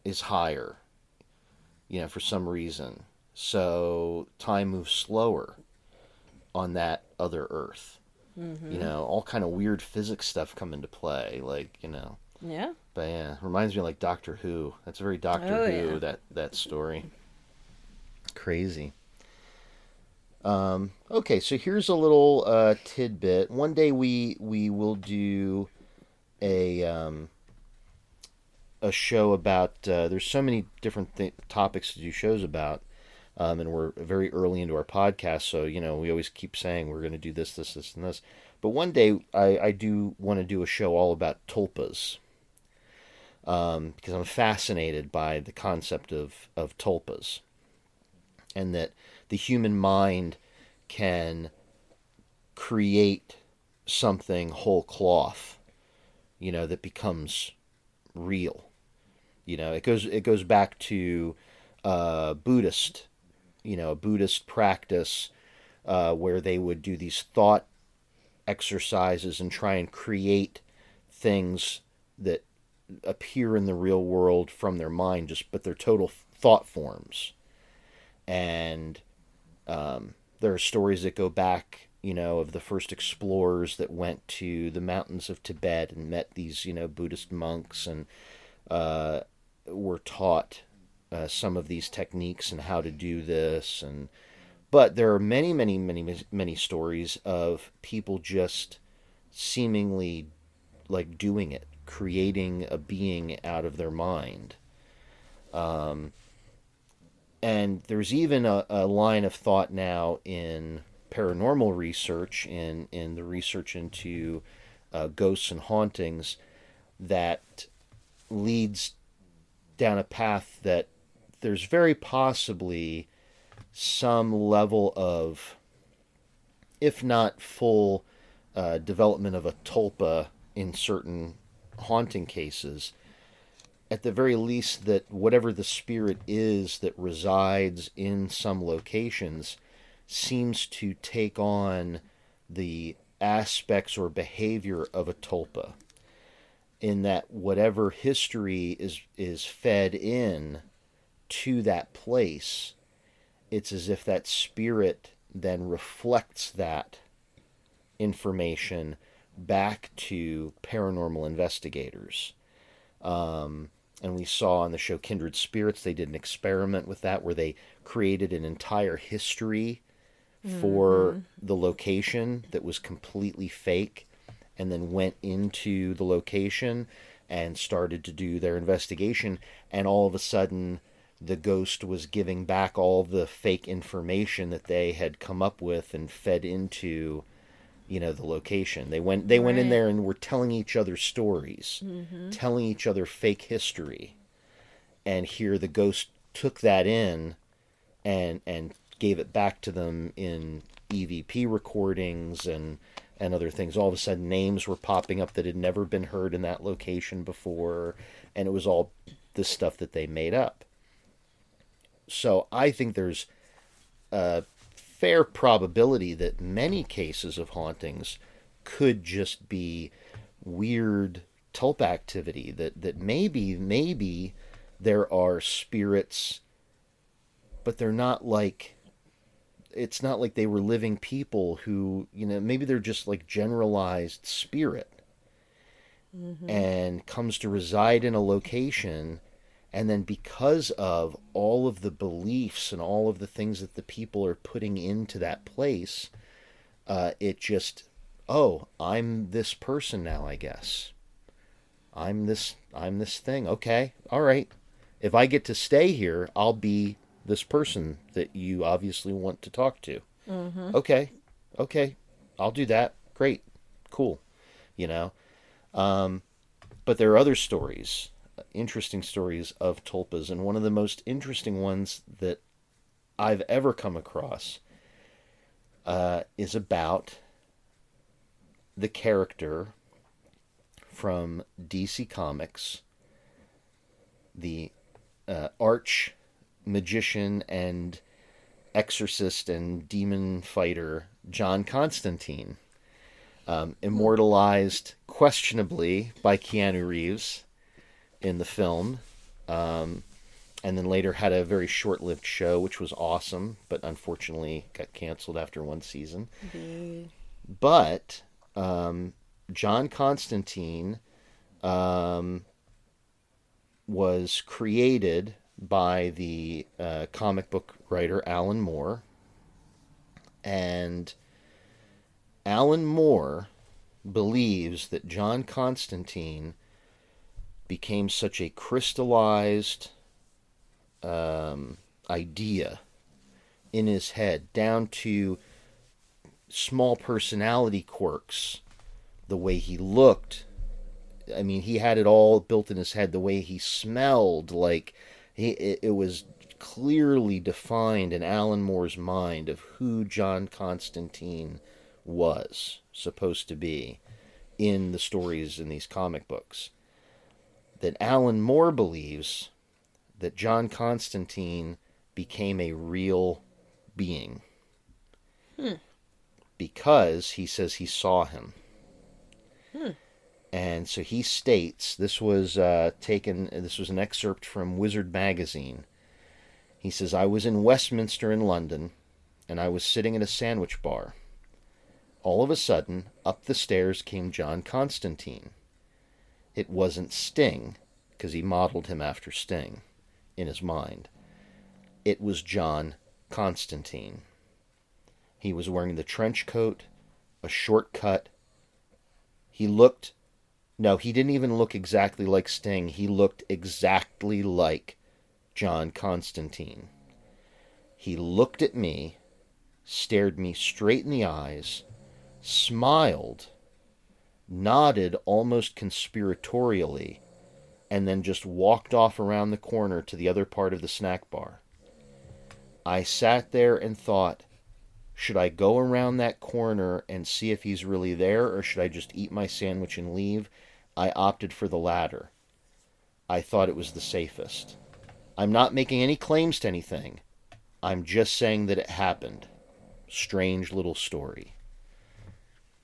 is higher, you know, for some reason. So time moves slower on that other Earth. You know, all kind of weird physics stuff come into play, like you know. Yeah. But yeah, reminds me of like Doctor Who. That's a very Doctor Oh, Who yeah. that that story. Crazy. Um, okay, so here's a little uh, tidbit. One day we we will do a um, a show about. Uh, there's so many different th- topics to do shows about, um, and we're very early into our podcast, so you know we always keep saying we're going to do this, this, this, and this. But one day I, I do want to do a show all about tulpas, um, because I'm fascinated by the concept of of tulpas, and that the human mind can create something whole cloth, you know, that becomes real. You know, it goes it goes back to uh, Buddhist, you know, Buddhist practice uh, where they would do these thought exercises and try and create things that appear in the real world from their mind, just but they're total thought forms. And um, there are stories that go back, you know, of the first explorers that went to the mountains of Tibet and met these, you know, Buddhist monks and uh, were taught uh, some of these techniques and how to do this and but there are many many many many stories of people just seemingly like doing it creating a being out of their mind. Um, and there's even a, a line of thought now in paranormal research in in the research into uh, ghosts and hauntings that leads down a path that there's very possibly some level of, if not full uh, development of a tulpa in certain haunting cases, at the very least, that whatever the spirit is that resides in some locations seems to take on the aspects or behavior of a tulpa in that whatever history is is fed in to that place it's as if that spirit then reflects that information back to paranormal investigators. Um, and we saw on the show kindred spirits they did an experiment with that where they created an entire history for mm-hmm. the location that was completely fake and then went into the location and started to do their investigation. And all of a sudden the ghost was giving back all the fake information that they had come up with and fed into you know the location. They went they went in there and were telling each other stories mm-hmm. telling each other fake history. And here the ghost took that in and and gave it back to them in EVP recordings and and other things. All of a sudden, names were popping up that had never been heard in that location before, and it was all the stuff that they made up. So I think there's a fair probability that many cases of hauntings could just be weird tulpa activity that that maybe maybe there are spirits but they're not like it's not like they were living people who you know maybe they're just like generalized spirit mm-hmm. and comes to reside in a location and then because of all of the beliefs and all of the things that the people are putting into that place uh, it just oh i'm this person now i guess. I'm this i'm this thing. Okay all right. If i get to stay here i'll be this person that you obviously want to talk to. Okay okay. I'll do that. Great. Cool. You know? Um, but there are other stories interesting stories of tulpas and one of the most interesting ones that i've ever come across uh, is about the character from dc comics the uh, arch magician and exorcist and demon fighter John Constantine, um, immortalized questionably by Keanu Reeves in the film, um, and then later had a very short-lived show, which was awesome, but unfortunately got canceled after one season. But um, John Constantine um, was created by the uh, comic book writer Alan Moore. And Alan Moore believes that John Constantine became such a crystallized um, idea in his head, down to small personality quirks, the way he looked. I mean, he had it all built in his head. The way he smelled, like he, it, it was clearly defined in Alan Moore's mind of who John Constantine was supposed to be in the stories in these comic books. That Alan Moore believes that John Constantine became a real being because he says he saw him. And so he states this was uh, taken. This was an excerpt from Wizard magazine. He says, "I was in Westminster in London, and I was sitting at a sandwich bar. All of a sudden, up the stairs came John Constantine. It wasn't Sting, because he modeled him after Sting in his mind. It was John Constantine. He was wearing the trench coat, a short cut. He looked no, he didn't even look exactly like Sting. He looked exactly like John Constantine. He looked at me, stared me straight in the eyes, smiled, nodded almost conspiratorially, and then just walked off around the corner to the other part of the snack bar. I sat there and thought, should I go around that corner and see if he's really there, or should I just eat my sandwich and leave? I opted for the latter. I thought it was the safest. I'm not making any claims to anything. I'm just saying that it happened. Strange little story.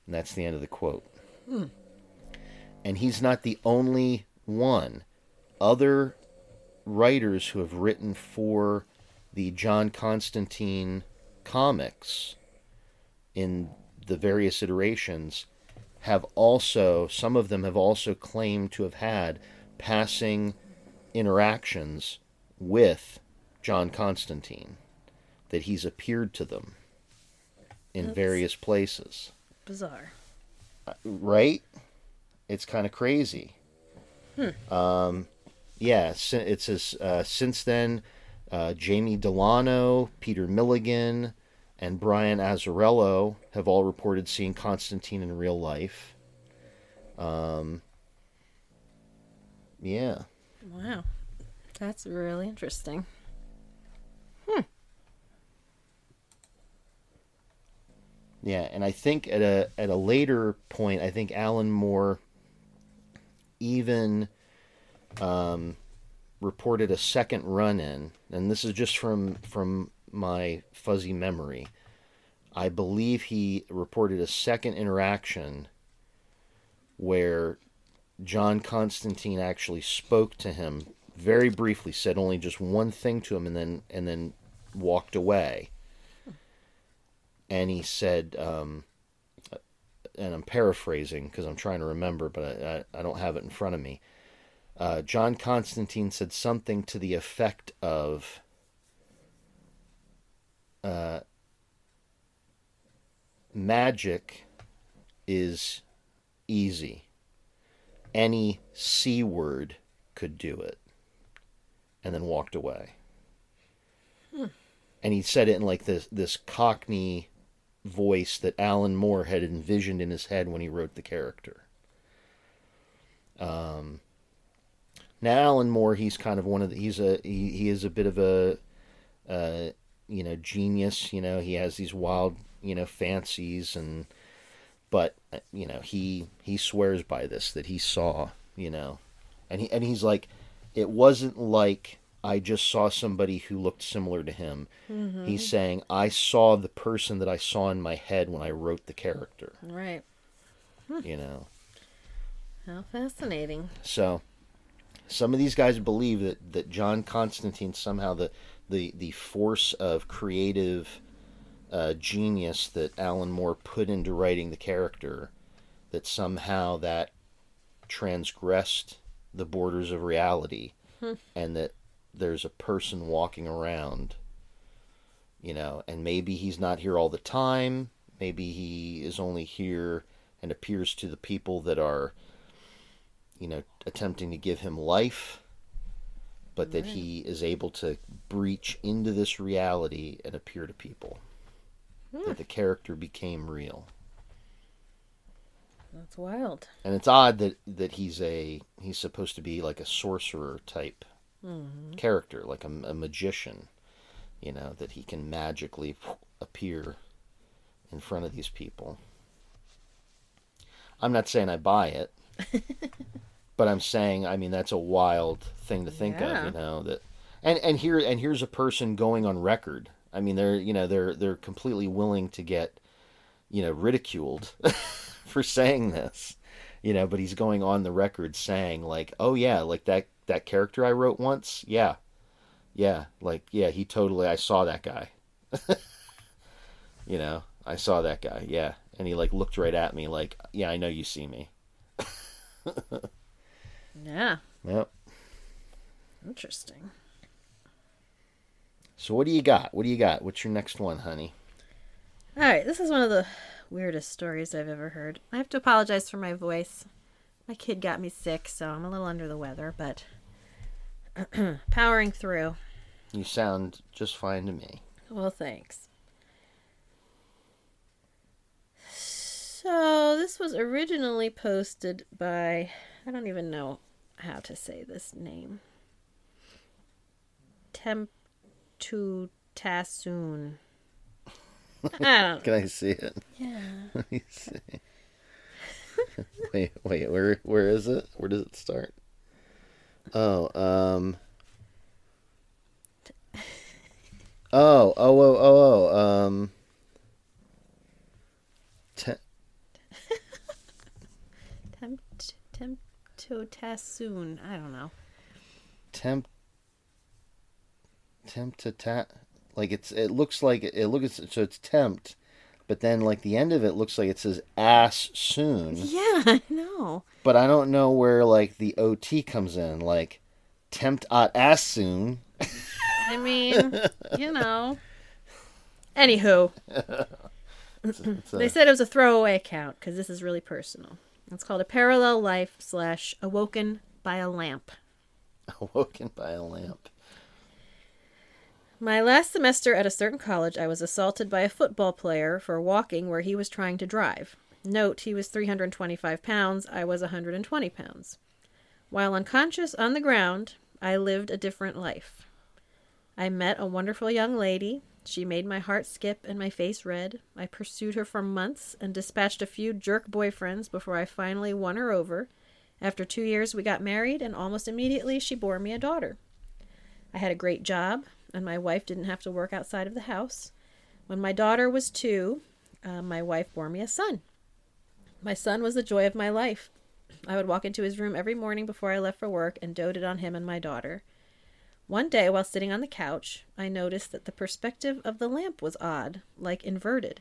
And that's the end of the quote. And he's not the only one. Other writers who have written for the John Constantine comics in the various iterations have also, some of them have also claimed to have had passing interactions with John Constantine, that he's appeared to them in That's- various places. Bizarre. Right? It's kind of crazy. Um, yeah, it says uh, since then, uh, Jamie Delano, Peter Milligan, and Brian Azzarello have all reported seeing Constantine in real life. Um, yeah. Wow. That's really interesting. Yeah, and I think at a at a later point, I think Alan Moore even um, reported a second run in, and this is just from from my fuzzy memory. I believe he reported a second interaction where John Constantine actually spoke to him very briefly, said only just one thing to him, and then and then walked away and he said, um, and I'm paraphrasing because I'm trying to remember, but I, I, I don't have it in front of me. Uh, John Constantine said something to the effect of, uh, magic is easy. Any C word could do it. And then walked away. And he said it in like this this cockney voice that Alan Moore had envisioned in his head when he wrote the character. Um, now Alan Moore, he's kind of one of the, he's a he, he is a bit of a uh, you know genius. You know he has these wild you know fancies and but uh, you know he he swears by this that he saw you know and he and he's like it wasn't like I just saw somebody who looked similar to him. Mm-hmm. He's saying I saw the person that I saw in my head when I wrote the character. Right. Hmm. You know. How fascinating. So some of these guys believe that, that John Constantine somehow the the, the force of creative uh, genius that Alan Moore put into writing the character that somehow that transgressed the borders of reality hmm. and that there's a person walking around you know and maybe he's not here all the time maybe he is only here and appears to the people that are you know, attempting to give him life, but that he is able to breach into this reality and appear to people. That the character became real. That's wild. And it's odd that, that he's a he's supposed to be like a sorcerer type Mm-hmm. character, like a, a magician, you know, that he can magically appear in front of these people. I'm not saying I buy it, but I'm saying I mean that's a wild thing to think Yeah. of, you know, that and and here and here's a person going on record. I mean they're you know they're they're completely willing to get you know ridiculed for saying this. you know, but he's going on the record saying like, "Oh yeah, like that that character I wrote once, yeah, yeah, like yeah, he totally, I saw that guy, you know, I saw that guy, yeah, and he like looked right at me like, yeah, I know you see me, Yeah. yep. Interesting. So what do you got? What do you got? What's your next one, honey? All right, this is one of the weirdest stories I've ever heard. I have to apologize for my voice. My kid got me sick, so I'm a little under the weather, but powering through. You sound just fine to me. Well, thanks. So, this was originally posted by, I don't even know how to say this name. Temptutasun. I don't Can I see it? Yeah. Let me see. wait, wait, where where is it? Where does it start? Oh, um Oh, oh, oh, oh, oh, um te- Tempt, temptutasun. I don't know. temp tempt to ta- like it's it looks like it looks so it's tempt but then like the end of it looks like it says ass soon Yeah, I know. But I don't know where like the OT comes in. Like tempt at ass soon. I mean, you know. Anywho, It's a- it's a- they said it was a throwaway account because this is really personal. It's called a parallel life slash awoken by a lamp. awoken by a lamp. My last semester at a certain college, I was assaulted by a football player for walking where he was trying to drive. Note, he was 325 pounds, I was 120 pounds. While unconscious on the ground, I lived a different life. I met a wonderful young lady. She made my heart skip and my face red. I pursued her for months and dispatched a few jerk boyfriends before I finally won her over. After two years, we got married, and almost immediately, she bore me a daughter. I had a great job, and my wife didn't have to work outside of the house. When my daughter was two, uh, my wife bore me a son. My son was the joy of my life. I would walk into his room every morning before I left for work and doted on him and my daughter. One day, while sitting on the couch, I noticed that the perspective of the lamp was odd, like inverted.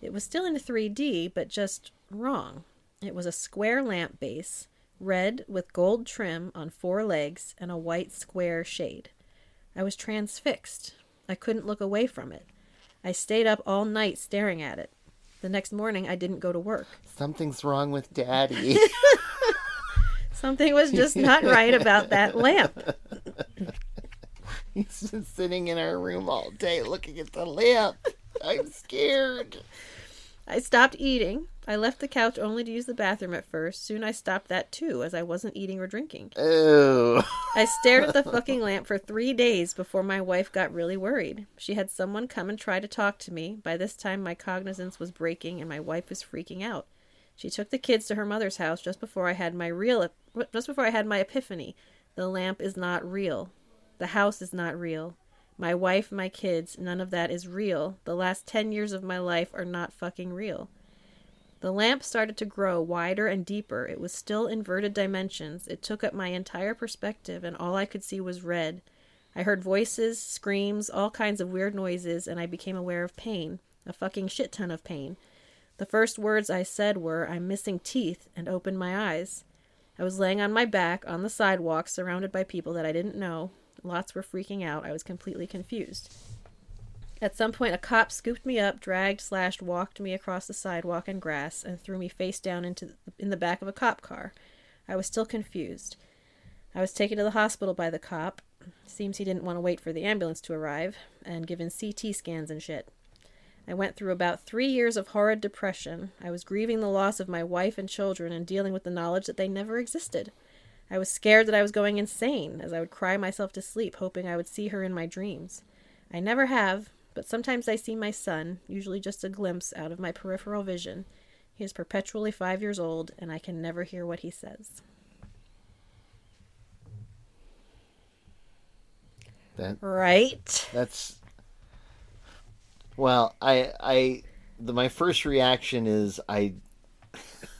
It was still in 3D, but just wrong. It was a square lamp base, red with gold trim on four legs and a white square shade. I was transfixed. I couldn't look away from it. I stayed up all night staring at it. The next morning, I didn't go to work. Something's wrong with Daddy. Something was just not right about that lamp. He's been sitting in our room all day looking at the lamp. I'm scared. I stopped eating. I left the couch only to use the bathroom at first. Soon I stopped that too, as I wasn't eating or drinking. Oh. I stared at the fucking lamp for three days before my wife got really worried. She had someone come and try to talk to me. By this time, my cognizance was breaking and my wife was freaking out. She took the kids to her mother's house just before I had my real, just before I had my epiphany. The lamp is not real. The house is not real. My wife, my kids, none of that is real. The last 10 years of my life are not fucking real. The lamp started to grow wider and deeper. It was still inverted dimensions. It took up my entire perspective, and all I could see was red. I heard voices, screams, all kinds of weird noises, and I became aware of pain. A fucking shit ton of pain. The first words I said were, I'm missing teeth, and opened my eyes. I was laying on my back on the sidewalk, surrounded by people that I didn't know. Lots were freaking out. I was completely confused. At some point, a cop scooped me up, dragged, slashed, walked me across the sidewalk and grass, and threw me face down into in the back of a cop car. I was still confused. I was taken to the hospital by the cop. Seems he didn't want to wait for the ambulance to arrive, and given CT scans and shit. I went through about three years of horrid depression. I was grieving the loss of my wife and children and dealing with the knowledge that they never existed. I was scared that I was going insane, as I would cry myself to sleep, hoping I would see her in my dreams. I never have, but sometimes I see my son, usually just a glimpse out of my peripheral vision. He is perpetually five years old, and I can never hear what he says. That Right? that's well, I I the my first reaction is I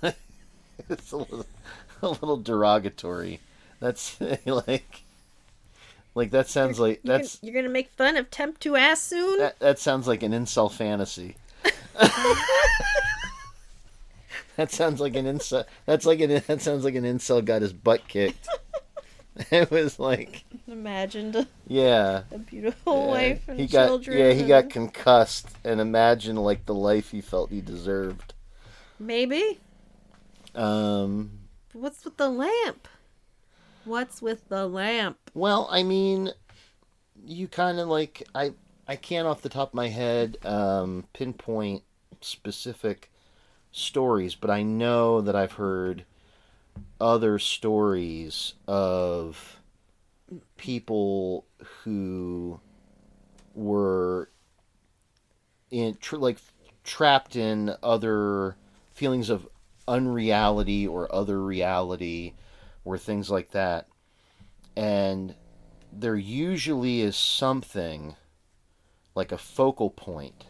it's a little, a little derogatory. That's like, like that sounds like You're that's gonna, you're gonna make fun of temp to ass soon. that, that sounds like an incel fantasy. that sounds like an incel. That's like an that sounds like an incel got his butt kicked. it was like, Imagined yeah. a beautiful yeah. wife and he got children. yeah he and- got concussed and imagine like the life he felt he deserved. maybe. Um, What's with the lamp? What's with the lamp? Well, I mean, you kind of like I I can't off the top of my head um, pinpoint specific stories, but I know that I've heard other stories of people who were in like trapped in other feelings of unreality or other reality or things like that. And there usually is something like a focal point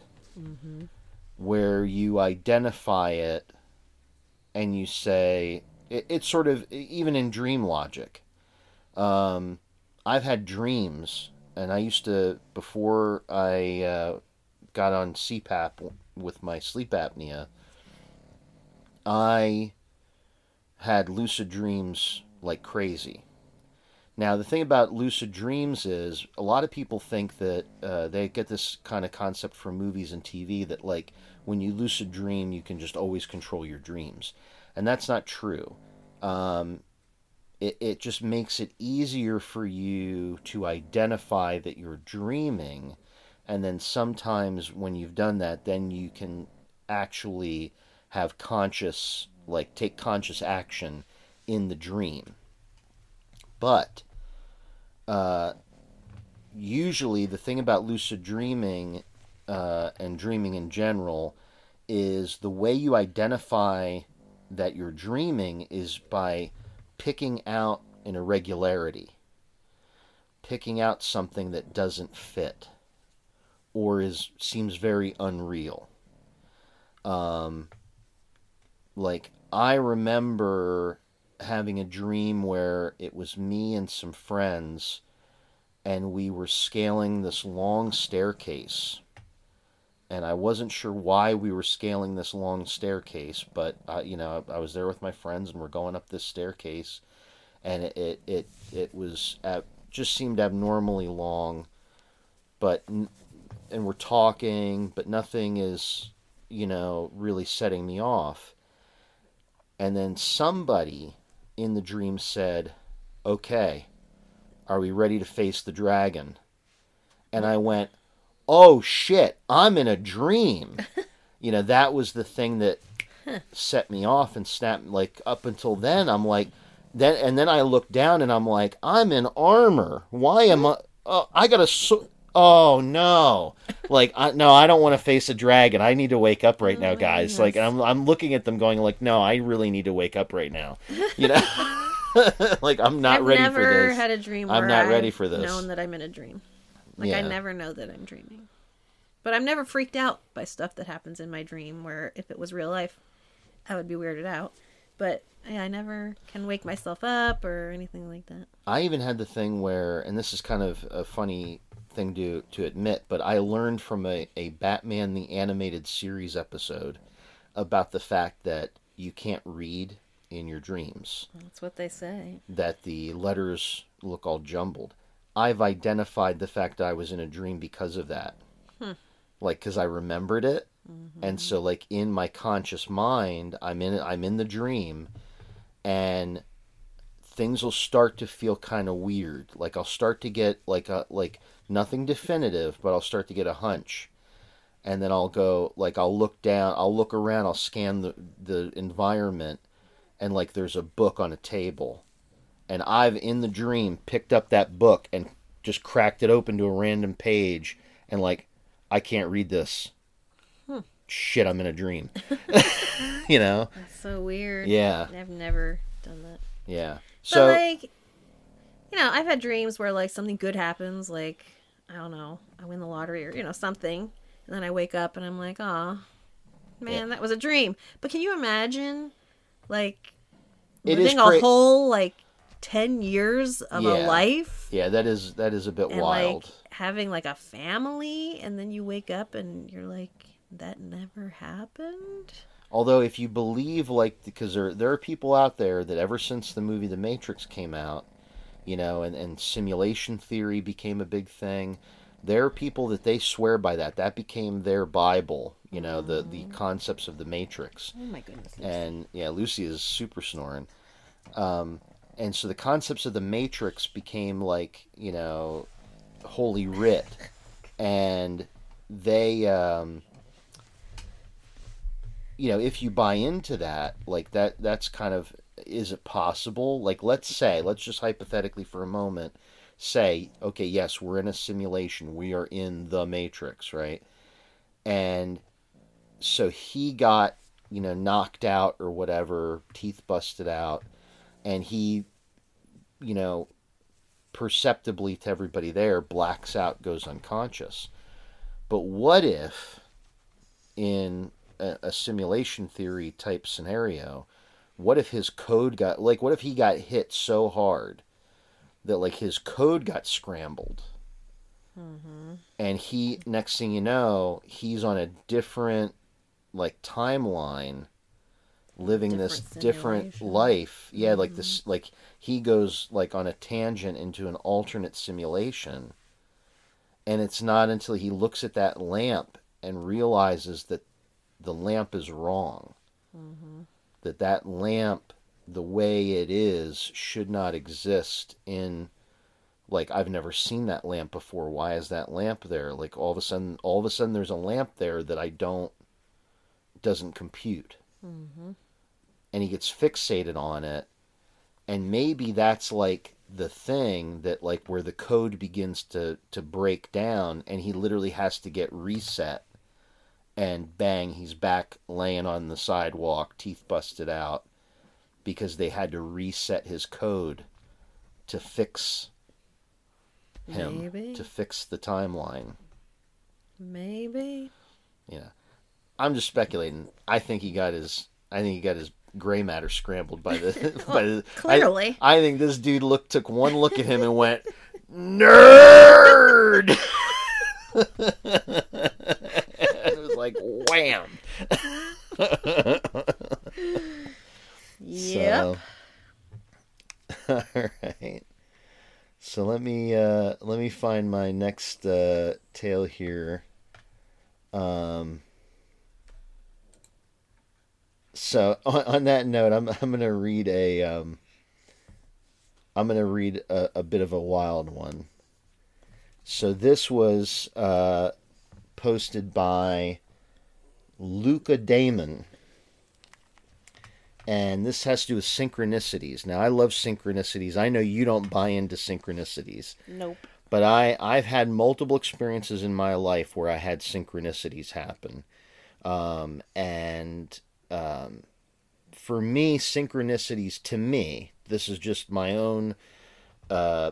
where you identify it and you say it, it's sort of even in dream logic. Um, i've had dreams and i used to before i uh, got on cpap with my sleep apnea i had lucid dreams like crazy now, the thing about lucid dreams is a lot of people think that uh, they get this kind of concept from movies and TV that, like, when you lucid dream, you can just always control your dreams. And that's not true. Um, it, it just makes it easier for you to identify that you're dreaming. And then sometimes when you've done that, then you can actually have conscious, like, take conscious action in the dream. But uh, usually, the thing about lucid dreaming uh, and dreaming in general is the way you identify that you're dreaming is by picking out an irregularity, picking out something that doesn't fit or is seems very unreal. Um, like I remember having a dream where it was me and some friends and we were scaling this long staircase. And i wasn't sure why we were scaling this long staircase but uh, you know I, I was there with my friends and we're going up this staircase. And it it it, was at, just seemed abnormally long but and we're talking but nothing is you know really setting me off and then somebody in the dream said, Okay, are we ready to face the dragon? And I went, Oh shit, I'm in a dream. you know, that was the thing that set me off and snapped. Like, up until then, I'm like, then, and then I look down and I'm like, I'm in armor. Why am I? Oh, I got a. So- oh no! Like, I, no, I don't want to face a dragon. I need to wake up right now, oh, guys. Like, I'm, I'm looking at them, going like, no, I really need to wake up right now. You know, like I'm not ready for this. I've ready never for this. had a dream. I'm not ready I've for this. Known that I'm in a dream. Like I never know that I'm dreaming. But I'm never freaked out by stuff that happens in my dream. Where if it was real life, I would be weirded out. But yeah, I never can wake myself up or anything like that. I even had the thing where, and this is kind of a funny thing to to admit, but I learned from a, a Batman the Animated Series episode about the fact that you can't read in your dreams, That's what they say. that the letters look all jumbled. I've identified the fact that I was in a dream because of that. Hmm. Like, because I remembered it. And so, mm-hmm. like, in my conscious mind, I'm in I'm in the dream, and things will start to feel kind of weird. Like I'll start to get like a like nothing definitive, but I'll start to get a hunch. And then I'll go like I'll look down, I'll look around, I'll scan the the environment and like there's a book on a table. And I've in the dream picked up that book and just cracked it open to a random page and like I can't read this. Shit, I'm in a dream. you know? That's so weird. Yeah. I've never done that. Yeah. So, So like, you know, I've had dreams where like something good happens, like I don't know, I win the lottery or you know something, and then I wake up and I'm like, oh, man, Yeah. that was a dream. But can you imagine, like, It living cra- a whole like ten years of Yeah. a life Yeah, that is that is a bit and wild. like having like a family, and then you wake up and you're like, that never happened. Although, if you believe, like, because there there are people out there that ever since the movie The Matrix came out, you know, and, and simulation theory became a big thing. There are people that they swear by that. That became their Bible, you know, the the concepts of the Matrix. Oh my goodness. And yeah, Lucy is super snoring. Um, and so the concepts of the Matrix became like, you know, holy writ. And they, um, you know, if you buy into that, like that, that's kind of, is it possible? Like, let's say, let's just hypothetically for a moment say, okay, yes, we're in a simulation. We are in the Matrix, right? And so he got you know knocked out or whatever teeth busted out and he you know perceptibly to everybody there blacks out goes unconscious but what if in a, a simulation theory type scenario what if his code got like what if he got hit so hard that like his code got scrambled? Mm-hmm. And he next thing you know he's on a different like timeline living this Different different life. Yeah like this mm-hmm. like he goes like on a tangent into an alternate simulation. And it's not until he looks at that lamp and realizes that the lamp is wrong. Mm-hmm. That that lamp the way it is should not exist in like I've never seen that lamp before. Why is that lamp there? Like all of a sudden, all of a sudden, there's a lamp there that I don't doesn't compute, mm-hmm. and he gets fixated on it, and maybe that's like the thing that like where the code begins to to break down, and he literally has to get reset, and bang, he's back laying on the sidewalk, teeth busted out, because they had to reset his code to fix him Maybe. to fix the timeline. Maybe. Yeah, I'm just speculating. I think he got his. I think he got his gray matter scrambled by the. by the clearly. I, I think this dude look took one look at him and went nerd. Like wham. Yep. So, all right. So let me uh, let me find my next uh, tale here. Um. So on, on that note, I'm I'm gonna read a um. I'm gonna read a, a bit of a wild one. So this was uh, posted by Luca Damon and this has to do with synchronicities. Now, I love synchronicities. I know you don't buy into synchronicities, Nope. but I I've had multiple experiences in my life where I had synchronicities happen, um, and um, for me, synchronicities to me, this is just my own uh,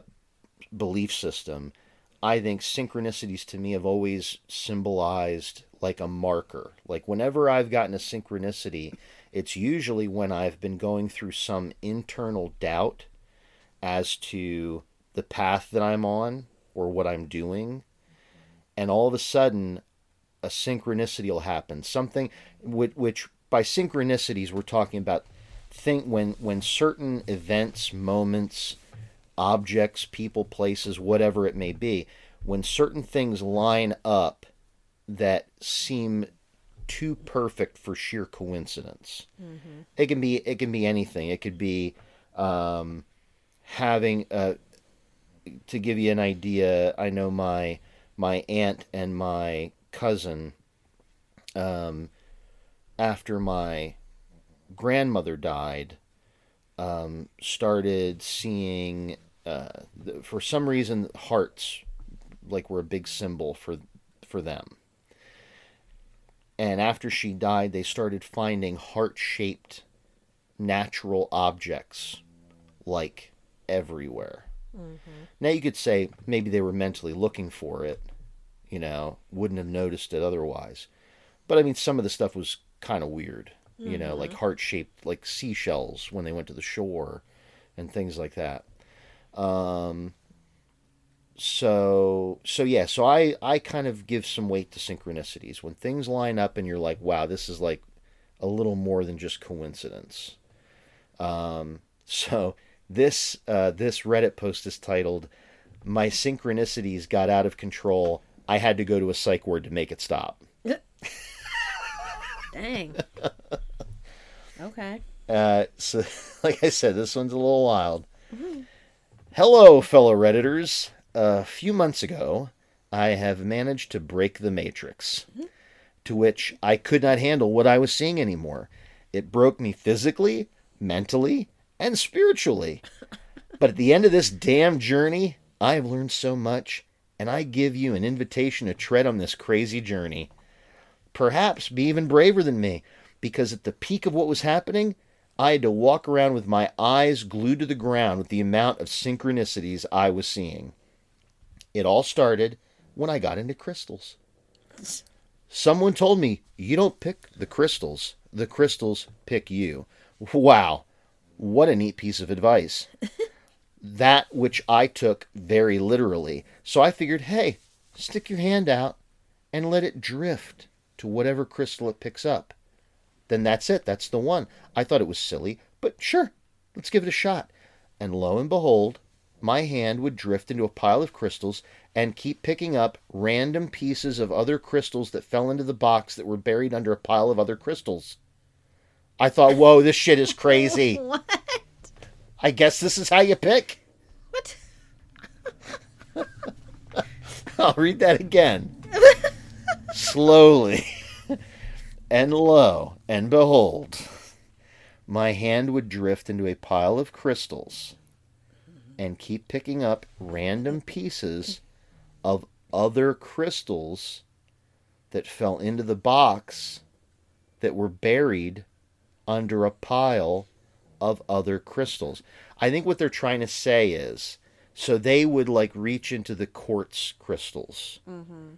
belief system. I think synchronicities to me have always symbolized like a marker. Like whenever I've gotten a synchronicity, it's usually when I've been going through some internal doubt as to the path that I'm on or what I'm doing. And all of a sudden, a synchronicity will happen. Something which, which by synchronicities, we're talking about think when when certain events, moments, objects, people, places, whatever it may be, when certain things line up that seem too perfect for sheer coincidence. It can be it can be anything. It could be um, having uh, to give you an idea. I know my my aunt and my cousin um, after my grandmother died um, started seeing uh, for some reason hearts like were a big symbol for for them and after she died they started finding heart-shaped natural objects like everywhere. Now you could say maybe they were mentally looking for it you know wouldn't have noticed it otherwise. But i mean some of the stuff was kind of weird you know, like heart shaped, like seashells when they went to the shore, and things like that. Um, so so yeah, so I I kind of give some weight to synchronicities when things line up and you're like, wow, this is like a little more than just coincidence. Um, so this uh, this Reddit post is titled "My synchronicities got out of control. I had to go to a psych ward to make it stop." Dang. okay. Uh, so, like I said, this one's a little wild. Hello, fellow Redditors. A few months ago, I have managed to break the Matrix, mm-hmm. to which I could not handle what I was seeing anymore. It broke me physically, mentally, and spiritually. but at the end of this damn journey, I have learned so much, and I give you an invitation to tread on this crazy journey. Perhaps be even braver than me, because at the peak of what was happening, I had to walk around with my eyes glued to the ground with the amount of synchronicities I was seeing. It all started when I got into crystals. Someone told me, you don't pick the crystals, the crystals pick you. Wow, what a neat piece of advice. that which I took very literally. So I figured, hey, stick your hand out and let it drift to whatever crystal it picks up. Then that's it. That's the one. I thought it was silly, but sure, let's give it a shot. And lo and behold, my hand would drift into a pile of crystals and keep picking up random pieces of other crystals that fell into the box that were buried under a pile of other crystals. I thought, whoa, this shit is crazy. What? I guess this is how you pick. What? I'll read that again. Slowly and lo and behold, my hand would drift into a pile of crystals and keep picking up random pieces of other crystals that fell into the box that were buried under a pile of other crystals. I think what they're trying to say is so they would like reach into the quartz crystals, mm-hmm.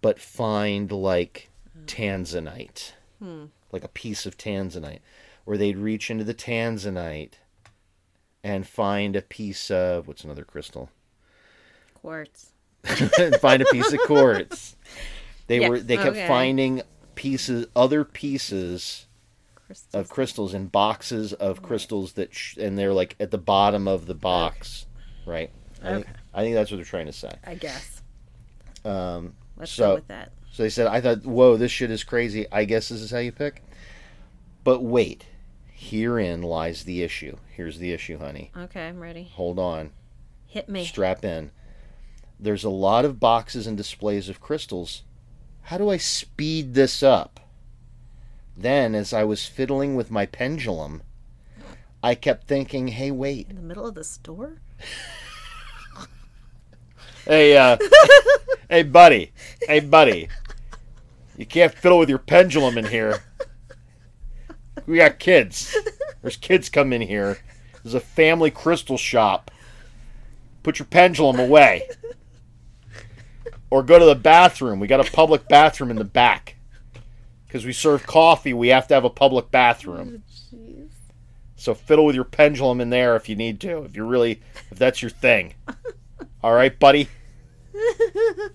but find like mm. tanzanite, hmm. like a piece of tanzanite, or they'd reach into the tanzanite and find a piece of what's another crystal? Quartz. find a piece of quartz. They Yeah, were they kept okay. finding pieces, other pieces Crystals. of crystals in boxes of crystals that, sh- and they're like at the bottom of the box, right? I think, Okay. I think that's what they're trying to say. I guess. Um, Let's So- go with that. so they said, I thought, whoa, this shit is crazy. I guess this is how you pick. But wait, herein lies the issue. Here's the issue, honey. Okay, I'm ready. Hold on. Hit me. Strap in. There's a lot of boxes and displays of crystals. How do I speed this up? Then, as I was fiddling with my pendulum, I kept thinking, hey, wait. In the middle of the store? Hey, uh, hey, buddy. Hey, buddy. You can't fiddle with your pendulum in here. We got kids. There's kids come in here. There's a family crystal shop. Put your pendulum away. Or go to the bathroom. We got a public bathroom in the back. Because we serve coffee, we have to have a public bathroom. Oh, jeez. So fiddle with your pendulum in there if you need to, if you're really, if that's your thing. All right, buddy.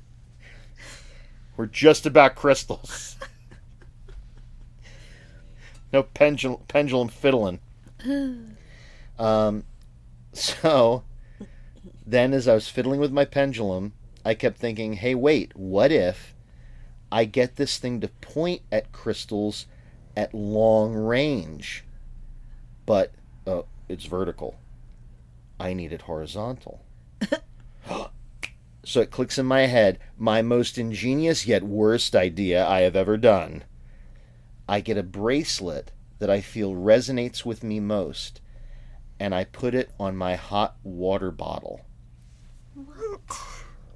We're just about crystals. No pendulum, pendulum fiddling. Um, so then, as I was fiddling with my pendulum, I kept thinking, "Hey, wait! What if I get this thing to point at crystals at long range?" but uh, it's vertical. I need it horizontal. so it clicks in my head my most ingenious yet worst idea I have ever done. I get a bracelet that I feel resonates with me most, and I put it on my hot water bottle. What?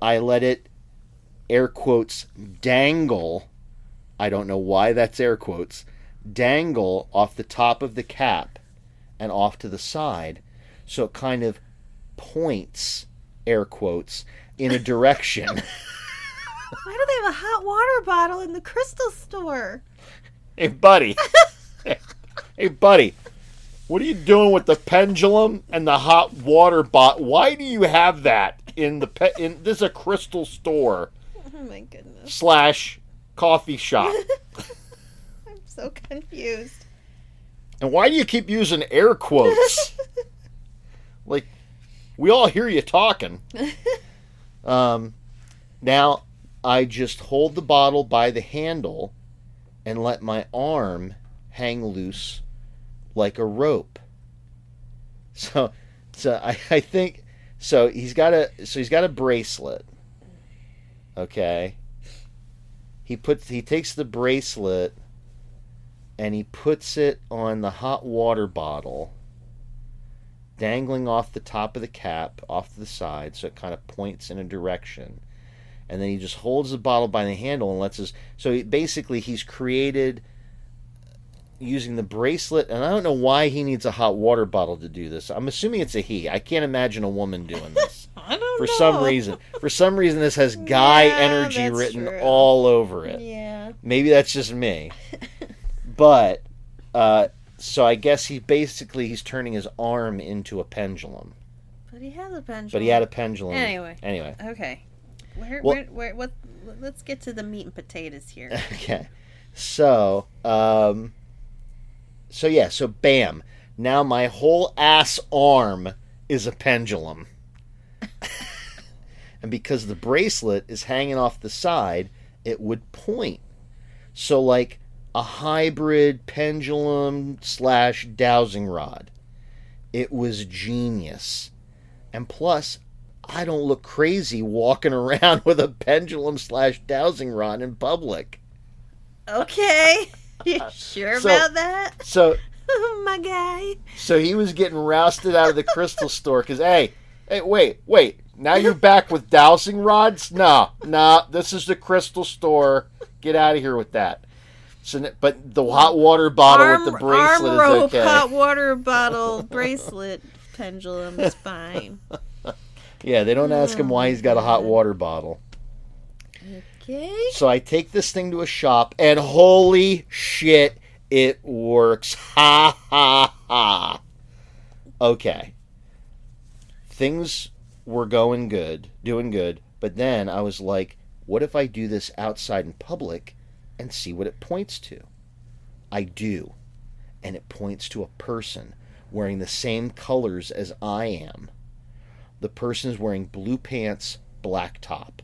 I let it, air quotes, dangle. I don't know why that's air quotes. Dangle off the top of the cap and off to the side. So it kind of points, air quotes, in a direction. Why do they have a hot water bottle in the crystal store? Hey, buddy. Hey, buddy, what are you doing with the pendulum and the hot water bot? Why do you have that in the pe- in this is a crystal store Oh my goodness. slash coffee shop? I'm so confused. And why do you keep using air quotes? like, we all hear you talking. Um, now, I just hold the bottle by the handle and let my arm hang loose like a rope. So, so I, I think so. He's got a so he's got a bracelet. Okay. He puts he takes the bracelet and he puts it on the hot water bottle, dangling off the top of the cap, off to the side, so it kind of points in a direction. And then he just holds the bottle by the handle and lets us. So he, basically, he's created using the bracelet, and I don't know why he needs a hot water bottle to do this. I'm assuming it's a he. I can't imagine a woman doing this I don't know. for know. some reason. For some reason, this has guy Yeah, energy written true. all over it. Yeah. Maybe that's just me. but uh, so I guess he basically he's turning his arm into a pendulum. But he has a pendulum. But he had a pendulum. Anyway. Anyway. Okay. Where, Well- where, where, what? Let's get to the meat and potatoes here. Okay. So, um, so yeah, so bam. Now my whole ass arm is a pendulum. and because the bracelet is hanging off the side, it would point. So, like a hybrid pendulum slash dowsing rod. It was genius. And plus, I don't look crazy walking around with a pendulum slash dowsing rod in public. Okay. You uh, sure So- about that? So, oh, My guy. so he was getting rousted out of the crystal store because, hey, hey, wait, wait. Now you're back with dowsing rods? No, no. This is the crystal store. Get out of here with that. So, but the hot water bottle arm, with the bracelet arm rope, is okay. hot water bottle, bracelet, pendulum is fine. Yeah, they don't ask him why he's got a hot oh, water bottle. Okay. So I take this thing to a shop, and holy shit, it works. Ha ha ha. Okay. Things were going good, doing good, but then I was like, what if I do this outside in public and see what it points to? I do. And it points to a person wearing the same colors as I am. The person is wearing blue pants, black top.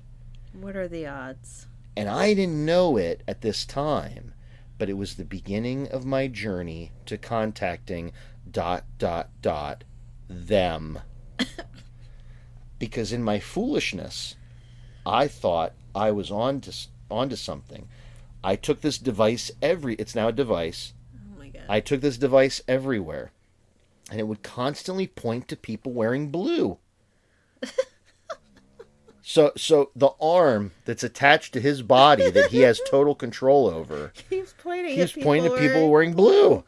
What are the odds? And I didn't know it at this time, but it was the beginning of my journey to contacting dot dot dot them. because in my foolishness, I thought I was on to onto something. I took this device every it's now a device. Oh my god. I took this device everywhere. And it would constantly point to people wearing blue. So so the arm that's attached to his body that he has total control over He's pointing he at people pointing at people wearing- wearing blue.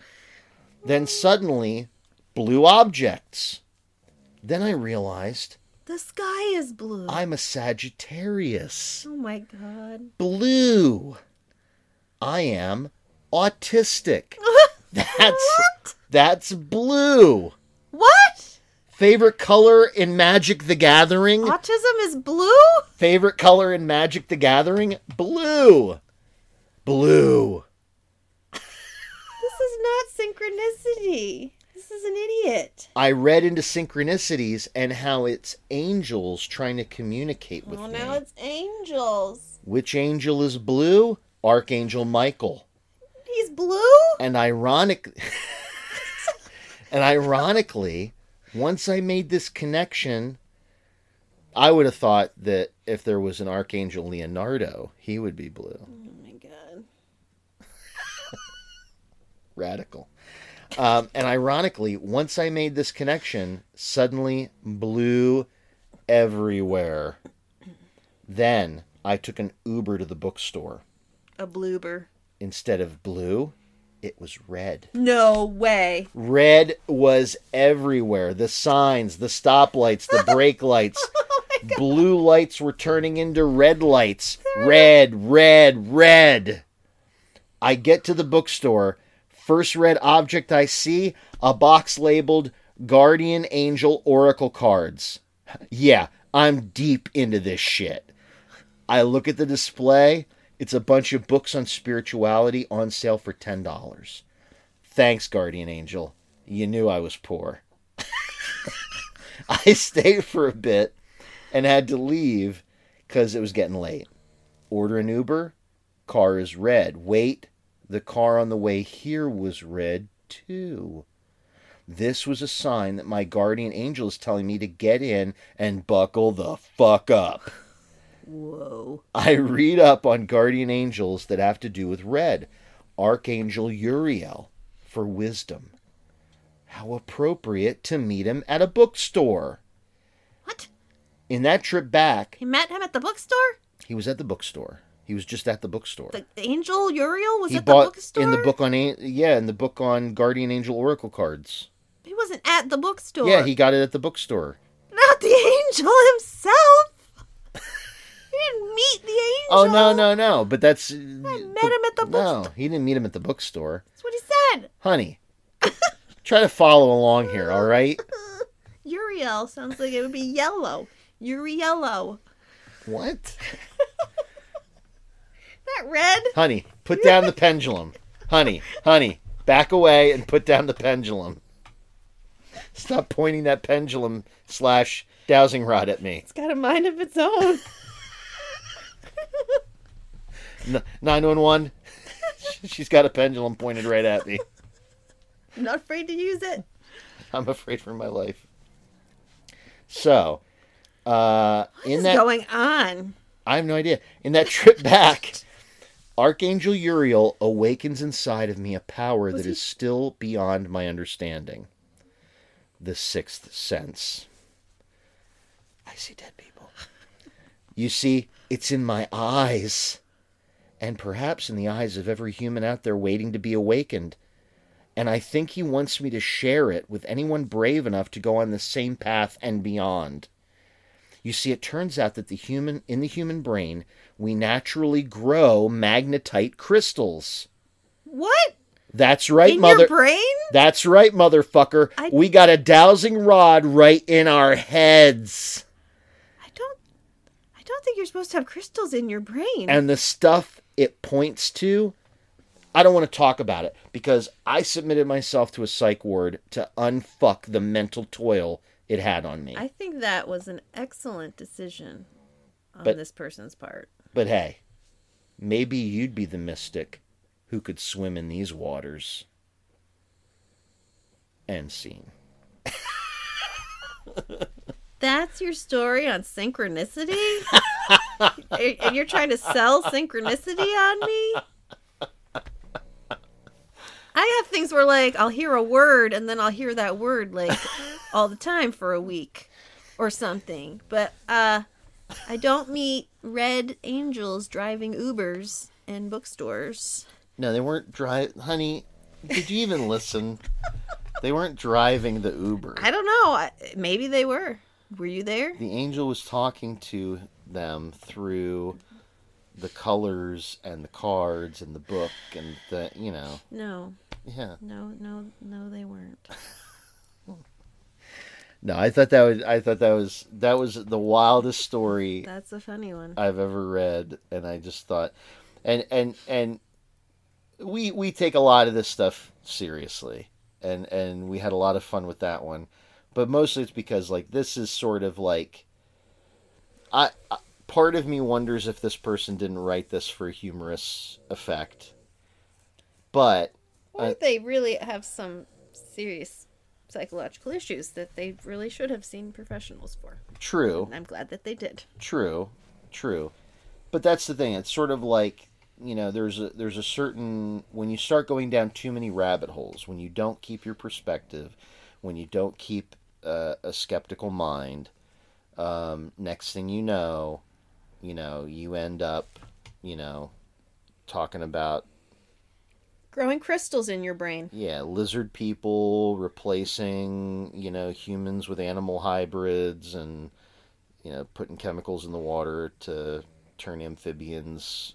Then suddenly, blue objects. Then I realized The sky is blue. I'm a Sagittarius. oh my god. Blue. I am autistic. That's that's blue. Favorite color in Magic the Gathering? Autism is blue? Favorite color in Magic the Gathering? Blue. Blue. This is not synchronicity. This is an idiot. I read into synchronicities and how it's angels trying to communicate with me. Well, me. now it's angels. Which angel is blue? Archangel Michael. He's blue? And ironic And ironically, once I made this connection, I would have thought that if there was an Archangel Leonardo, he would be blue. Oh my god. Radical. Um, and ironically, once I made this connection, suddenly blue everywhere. Then I took an Uber to the bookstore. A bloober. Instead of blue, it was red. No way. Red was everywhere. The signs, the stoplights, the brake lights. Blue lights were turning into red lights. Red, red, red. I get to the bookstore. First red object I see a box labeled Guardian Angel Oracle cards. Yeah, I'm deep into this shit. I look at the display. It's a bunch of books on spirituality on sale for $10. Thanks, Guardian Angel. You knew I was poor. I stayed for a bit and had to leave because it was getting late. Order an Uber. Car is red. Wait, the car on the way here was red too. This was a sign that my guardian angel is telling me to get in and buckle the fuck up. Whoa. I read up on guardian angels that have to do with red. Archangel Uriel for wisdom. How appropriate to meet him at a bookstore. What? In that trip back, He met him at the bookstore? he was at the bookstore. He was just at the bookstore. The angel Uriel was he at the bought bookstore? in the book on yeah, in the book on guardian angel oracle cards. He wasn't at the bookstore. Yeah, he got it at the bookstore. Not the angel himself. Didn't meet the angel. Oh no, no, no! But that's I met uh, him at the No, bookstore. he didn't meet him at the bookstore. That's what he said. Honey, try to follow along here, all right? Uriel sounds like it would be yellow. Uriello. What? that red. Honey, put down the pendulum. Honey, honey, back away and put down the pendulum. Stop pointing that pendulum slash dowsing rod at me. It's got a mind of its own. Nine one one. She's got a pendulum pointed right at me. I'm not afraid to use it. I'm afraid for my life. So, uh, in What's that going on? I have no idea. In that trip back, Archangel Uriel awakens inside of me a power that is still beyond my understanding. The sixth sense. I see dead people. You see, it's in my eyes. And perhaps in the eyes of every human out there waiting to be awakened. And I think he wants me to share it with anyone brave enough to go on the same path and beyond. You see, it turns out that the human in the human brain, we naturally grow magnetite crystals. What? That's right, In mother. your brain? That's right, motherfucker. I- We got a dowsing rod right in our heads. I don't. I don't think you're supposed to have crystals in your brain. And the stuff it points to, I don't want to talk about it because I submitted myself to a psych ward to unfuck the mental toil it had on me. I think that was an excellent decision on But- this person's part. But hey, maybe you'd be the mystic who could swim in these waters. End scene. That's your story on synchronicity? and you're trying to sell synchronicity on me? I have things where like I'll hear a word and then I'll hear that word like all the time for a week or something. But uh I don't meet red angels driving Ubers in bookstores. No, they weren't drive. Honey, did you even listen? They weren't driving the Uber. I don't know. Maybe they were. Were you there? The angel was talking to them through the colors and the cards and the book and the, you know, No. yeah. No, no, no they weren't. No, I thought that was I thought that was that was the wildest story That's a funny one. I've ever read, and I just thought, and and and we we take a lot of this stuff seriously, and and we had a lot of fun with that one, but mostly it's because like this is sort of like, I, I part of me wonders if this person didn't write this for a humorous effect, but Or Uh, they really have some serious psychological issues that they really should have seen professionals for. true. And I'm glad that they did. True, true, but that's the thing. It's sort of like you know, there's a there's a certain when you start going down too many rabbit holes, when you don't keep your perspective, when you don't keep uh, a skeptical mind. Um, next thing you know, you know, you end up, you know, talking about Growing crystals in your brain. yeah, lizard people replacing, you know, humans with animal hybrids and, you know, putting chemicals in the water to turn amphibians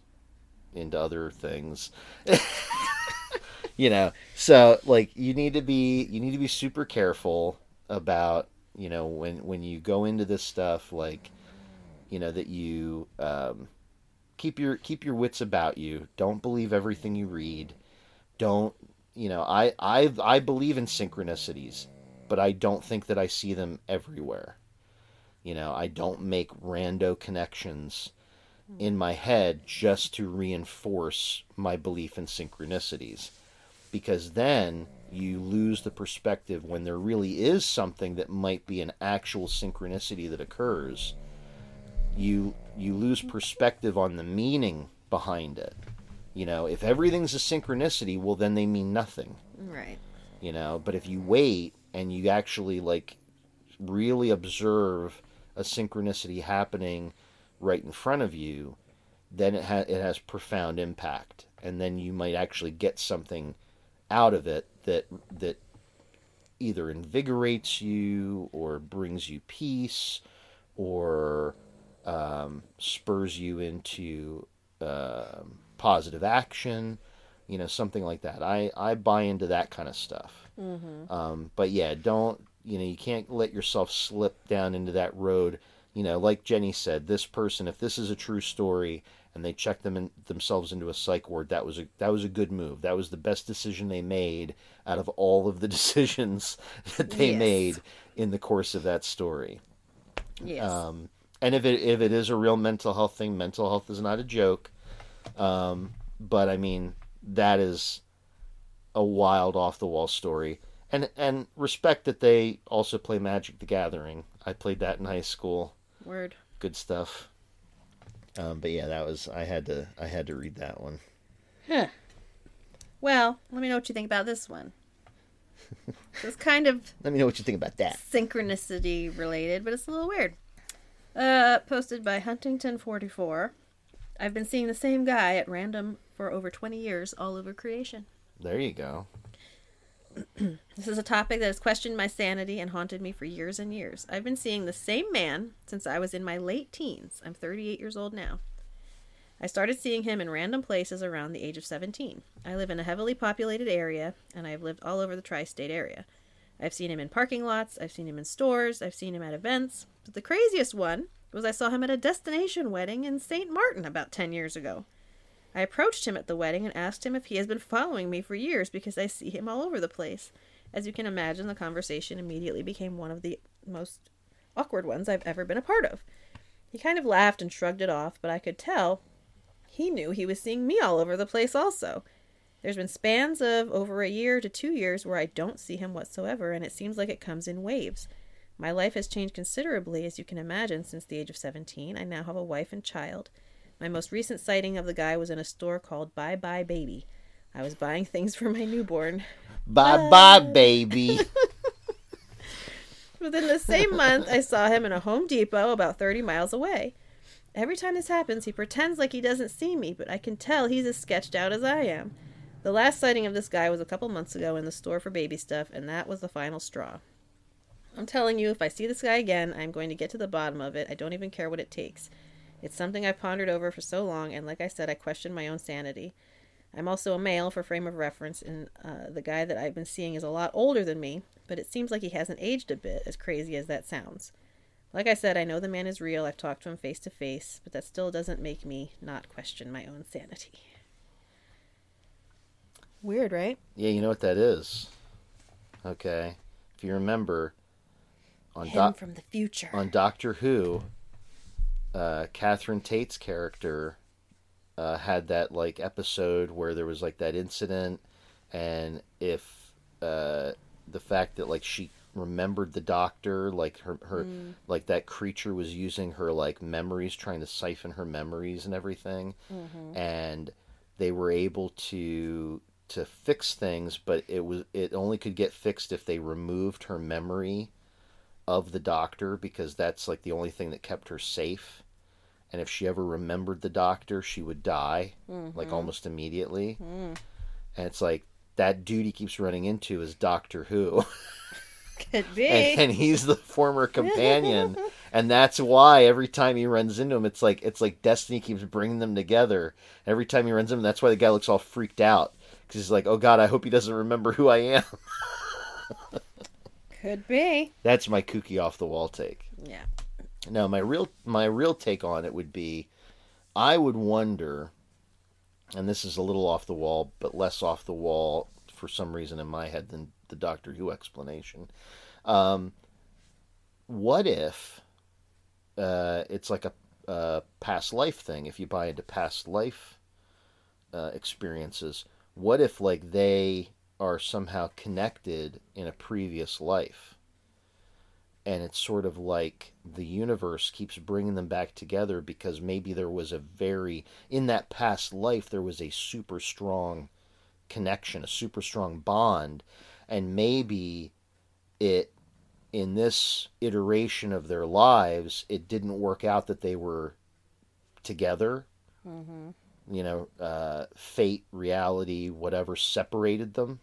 into other things. you know, so like you need to be you need to be super careful about you know when when you go into this stuff like you know that you um, keep your keep your wits about you. Don't believe everything you read. Don't you know? I I I believe in synchronicities, but I don't think that I see them everywhere. You know, I don't make rando connections in my head just to reinforce my belief in synchronicities. Because then you lose the perspective when there really is something that might be an actual synchronicity that occurs. You you lose perspective on the meaning behind it. You know, if everything's a synchronicity, well then they mean nothing Right. you know but if you wait and you actually like really observe a synchronicity happening right in front of you then it, ha- it has profound impact and then you might actually get something out of it that that either invigorates you or brings you peace or um, spurs you into um positive action you know something like that. I i buy into that kind of stuff. Um, but yeah don't you know you can't let yourself slip down into that road. You know like jenny said this person if this is a true story and they checked them in, themselves into a psych ward that was a that was a good move that was the best decision they made out of all of the decisions that they Yes. made in the course of that story Yes. um, and if it if it is a real mental health thing, mental health is not a joke. Um, but I mean, that is a wild, off the wall story. And and respect that they also play Magic: The Gathering. I played that in high school. Word. Good stuff. Um, but yeah, that was I had to I had to read that one. Huh. Well, let me know what you think about this one. it's kind of Let me know what you think about that. synchronicity related, but it's a little weird. Uh, posted by Huntington44. I've been seeing the same guy at random for over 20 years all over creation. There you go. This is a topic that has questioned my sanity and haunted me for years and years. I've been seeing the same man since I was in my late teens. I'm 38 years old now. I started seeing him in random places around the age of 17. I live in a heavily populated area, and I've lived all over the tri state area. I've seen him in parking lots, I've seen him in stores, I've seen him at events. But the craziest one was I saw him at a destination wedding in St. Martin about 10 years ago. I approached him at the wedding and asked him if he has been following me for years because I see him all over the place. As you can imagine, the conversation immediately became one of the most awkward ones I've ever been a part of. He kind of laughed and shrugged it off, but I could tell he knew he was seeing me all over the place also. There's been spans of over a year to two years where I don't see him whatsoever, and it seems like it comes in waves. My life has changed considerably, as you can imagine, since the age of 17. I now have a wife and child. My most recent sighting of the guy was in a store called Buy Buy Baby. I was buying things for my newborn. Bye bye, baby. Within the same month, I saw him in a Home Depot about 30 miles away. Every time this happens, he pretends like he doesn't see me, but I can tell he's as sketched out as I am. The last sighting of this guy was a couple months ago in the store for baby stuff, and that was the final straw. I'm telling you, if I see this guy again, I'm going to get to the bottom of it. I don't even care what it takes. It's something I've pondered over for so long, and like I said, I question my own sanity. I'm also a male for frame of reference, and uh, the guy that I've been seeing is a lot older than me, but it seems like he hasn't aged a bit, as crazy as that sounds. Like I said, I know the man is real. I've talked to him face to face, but that still doesn't make me not question my own sanity. Weird, right? Yeah, you know what that is. Okay, if you remember, on Him Doc from the future. on Doctor Who, uh, Catherine Tate's character uh, had that like episode where there was like that incident, and if uh, the fact that like she remembered the doctor, like her her like that creature was using her like memories, trying to siphon her memories and everything, and they were able to to fix things, but it was it only could get fixed if they removed her memory of the doctor because that's like the only thing that kept her safe. And if she ever remembered the doctor, she would die like mm-hmm. almost immediately. Mm. And it's like that dude he keeps running into is Doctor Who. Could be. and, and he's the former companion and that's why every time he runs into him it's like it's like destiny keeps bringing them together every time he runs into him that's why the guy looks all freaked out Because he's like, oh God, I hope he doesn't remember who I am. Could be. That's my kooky off the wall take. Yeah. No, my real my real take on it would be, I would wonder, and this is a little off the wall, but less off the wall for some reason in my head than the Doctor Who explanation. Um, what if uh, it's like a, a past life thing? If you buy into past life uh, experiences, what if like they are somehow connected in a previous life? And it's sort of like the universe keeps bringing them back together because maybe there was a very in that past life there was a super strong connection a super strong bond and maybe it in this iteration of their lives it didn't work out that they were together. You know uh, fate reality whatever separated them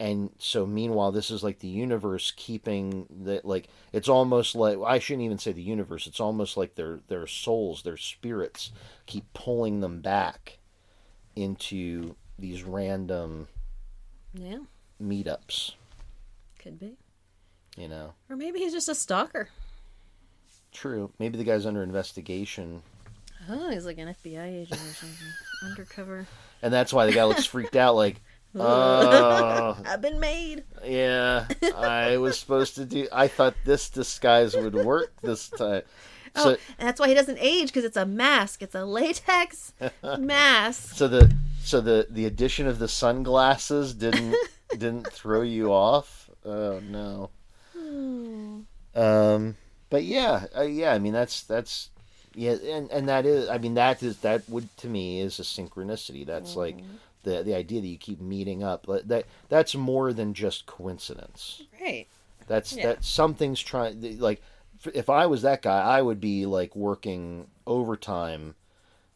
and so meanwhile this is like the universe keeping that like it's almost like i shouldn't even say the universe it's almost like their their souls their spirits keep pulling them back into these random Yeah. meetups Could be. you know Or maybe he's just a stalker. true maybe the guy's under investigation Oh, he's like an FBI agent or something. Undercover. and that's why the guy looks freaked out like oh I've been made. yeah i was supposed to do i thought this disguise would work this time so Oh, and that's why he doesn't age because it's a mask. It's a latex mask. So the so the the addition of the sunglasses didn't didn't throw you off. Oh no. Um. But yeah, uh, yeah. I mean, that's that's yeah, and and that is. I mean, that is that would to me is a synchronicity. That's like the the idea that you keep meeting up. That that's more than just coincidence. Right. That's Yeah. that something's trying like if I was that guy, I would be like working overtime,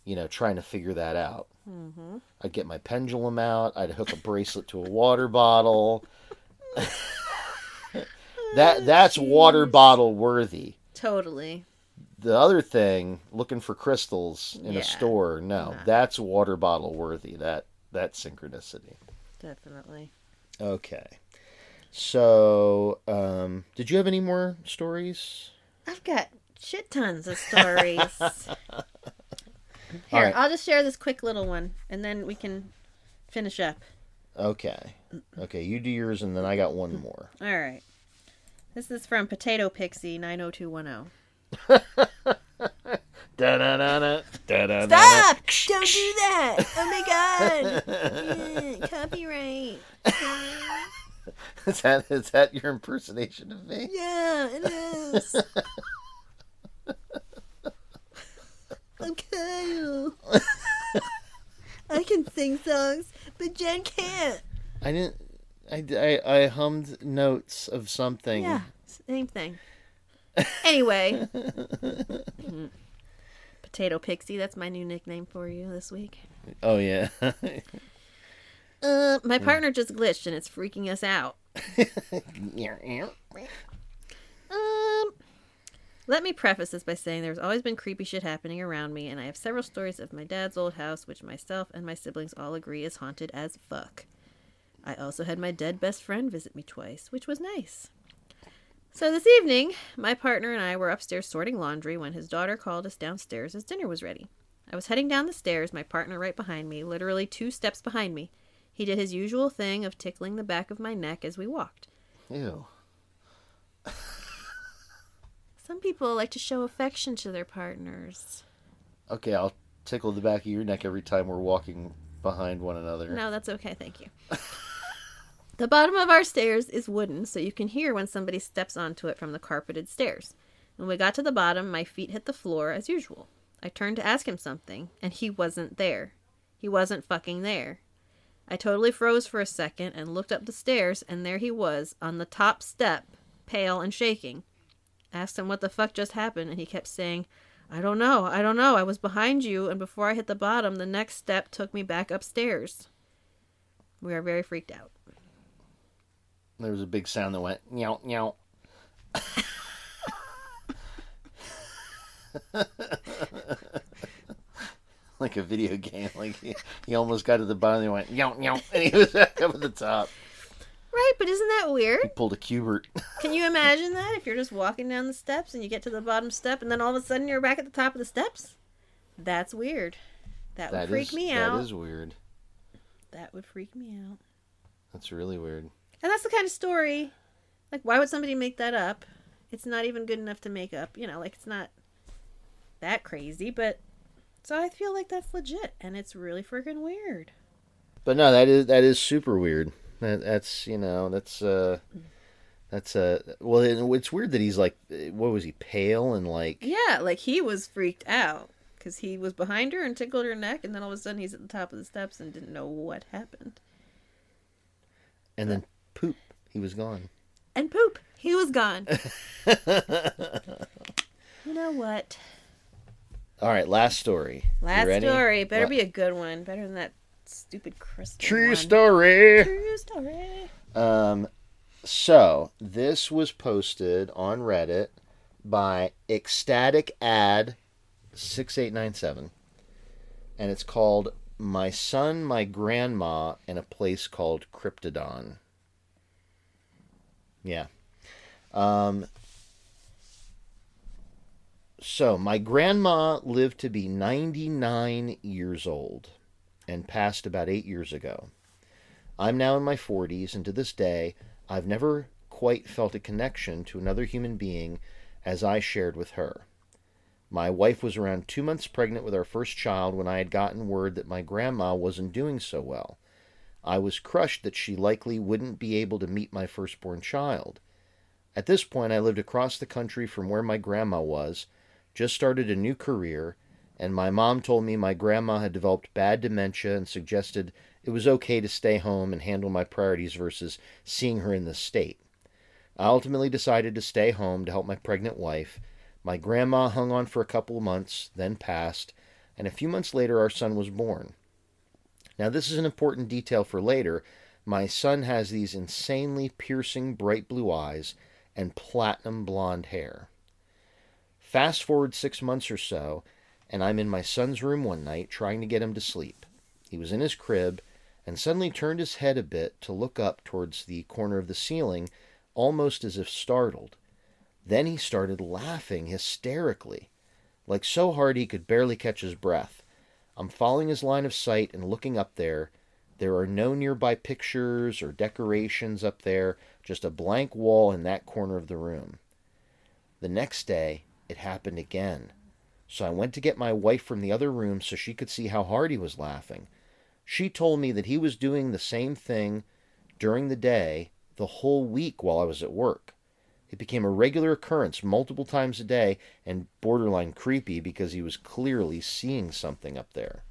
you know, trying to figure that out. Mm-hmm. I'd get my pendulum out. I'd hook a bracelet to a water bottle. that that's water bottle worthy. Totally. The other thing, looking for crystals in Yeah. a store, no, Nah. that's water bottle worthy. That that synchronicity. Definitely. Okay. So, um, did you have any more stories? I've got shit tons of stories. Here, right. I'll just share this quick little one, and then we can finish up. Okay. Okay, you do yours and then I got one more. All right. This is from Potato Pixie 90210. Da-da-da-da, da-da-da-da. Stop! Don't do that! Oh my god! Copyright. Is that is that your impersonation of me? Yeah, it is. I'm Kyle. I can sing songs, but Jen can't. I didn't. I, I, I hummed notes of something. Yeah, same thing. Anyway. Potato Pixie, that's my new nickname for you this week. Oh yeah. Uh, my partner just glitched and it's freaking us out. Um, let me preface this by saying there's always been creepy shit happening around me, and I have several stories of my dad's old house, which myself and my siblings all agree is haunted as fuck. I also had my dead best friend visit me twice, which was nice. So this evening, my partner and I were upstairs sorting laundry when his daughter called us downstairs as dinner was ready. I was heading down the stairs, my partner right behind me, literally two steps behind me. He did his usual thing of tickling the back of my neck as we walked. Ew. Some people like to show affection to their partners. Okay, I'll tickle the back of your neck every time we're walking behind one another. No, that's okay, thank you. the bottom of our stairs is wooden, so you can hear when somebody steps onto it from the carpeted stairs. When we got to the bottom, my feet hit the floor as usual. I turned to ask him something, and he wasn't there. He wasn't fucking there. I totally froze for a second and looked up the stairs, and there he was, on the top step, pale and shaking. Asked him what the fuck just happened, and he kept saying, I don't know, I don't know, I was behind you, and before I hit the bottom, the next step took me back upstairs. We are very freaked out. There was a big sound that went meow meow. like a video game. Like he, he almost got to the bottom and he went yow yow and he was back up at the top. Right, but isn't that weird? He pulled a Q*bert. Can you imagine that if you're just walking down the steps and you get to the bottom step and then all of a sudden you're back at the top of the steps? That's weird. That would That freak is me out. that is weird. That would freak me out. That's really weird. And that's the kind of story. Like, why would somebody make that up? It's not even good enough to make up. You know, like, it's not that crazy, but. So I feel like that's legit, and it's really freaking weird. But no, that is that is super weird. That, that's you know that's uh that's uh well it's weird that he's like what was he pale and like Yeah, like, he was freaked out because he was behind her and tickled her neck, and then all of a sudden he's at the top of the steps and didn't know what happened. and then poop he was gone. And poop, he was gone. you know what? All right, last story. Last story. Better be a good one. Better than that stupid crystal. true one. story. True story. Um, so this was posted on Reddit by Ecstatic Ad six eight nine seven, and it's called "My Son, My Grandma, in a Place Called Cryptodon." Yeah. Um. So my grandma lived to be ninety nine years old, and passed about eight years ago. I'm now in my 40s, and to this day, I've never quite felt a connection to another human being as I shared with her. My wife was around two months pregnant with our first child when I had gotten word that my grandma wasn't doing so well. I was crushed that she likely wouldn't be able to meet my firstborn child. At this point, I lived across the country from where my grandma was, just started a new career, and my mom told me my grandma had developed bad dementia and suggested it was okay to stay home and handle my priorities versus seeing her in this state. I ultimately decided to stay home to help my pregnant wife. My grandma hung on for a couple of months, then passed, and a few months later our son was born. Now, this is an important detail for later. My son has these insanely piercing bright blue eyes and platinum blonde hair. Fast forward six months or so, and I'm in my son's room one night trying to get him to sleep. He was in his crib and suddenly turned his head a bit to look up towards the corner of the ceiling, almost as if startled. Then he started laughing hysterically, like so hard he could barely catch his breath. I'm following his line of sight and looking up there. There are no nearby pictures or decorations up there, just a blank wall in that corner of the room. The next day, it happened again. So I went to get my wife from the other room so she could see how hard he was laughing. She told me that he was doing the same thing during the day the whole week while I was at work. It became a regular occurrence multiple times a day and borderline creepy because he was clearly seeing something up there.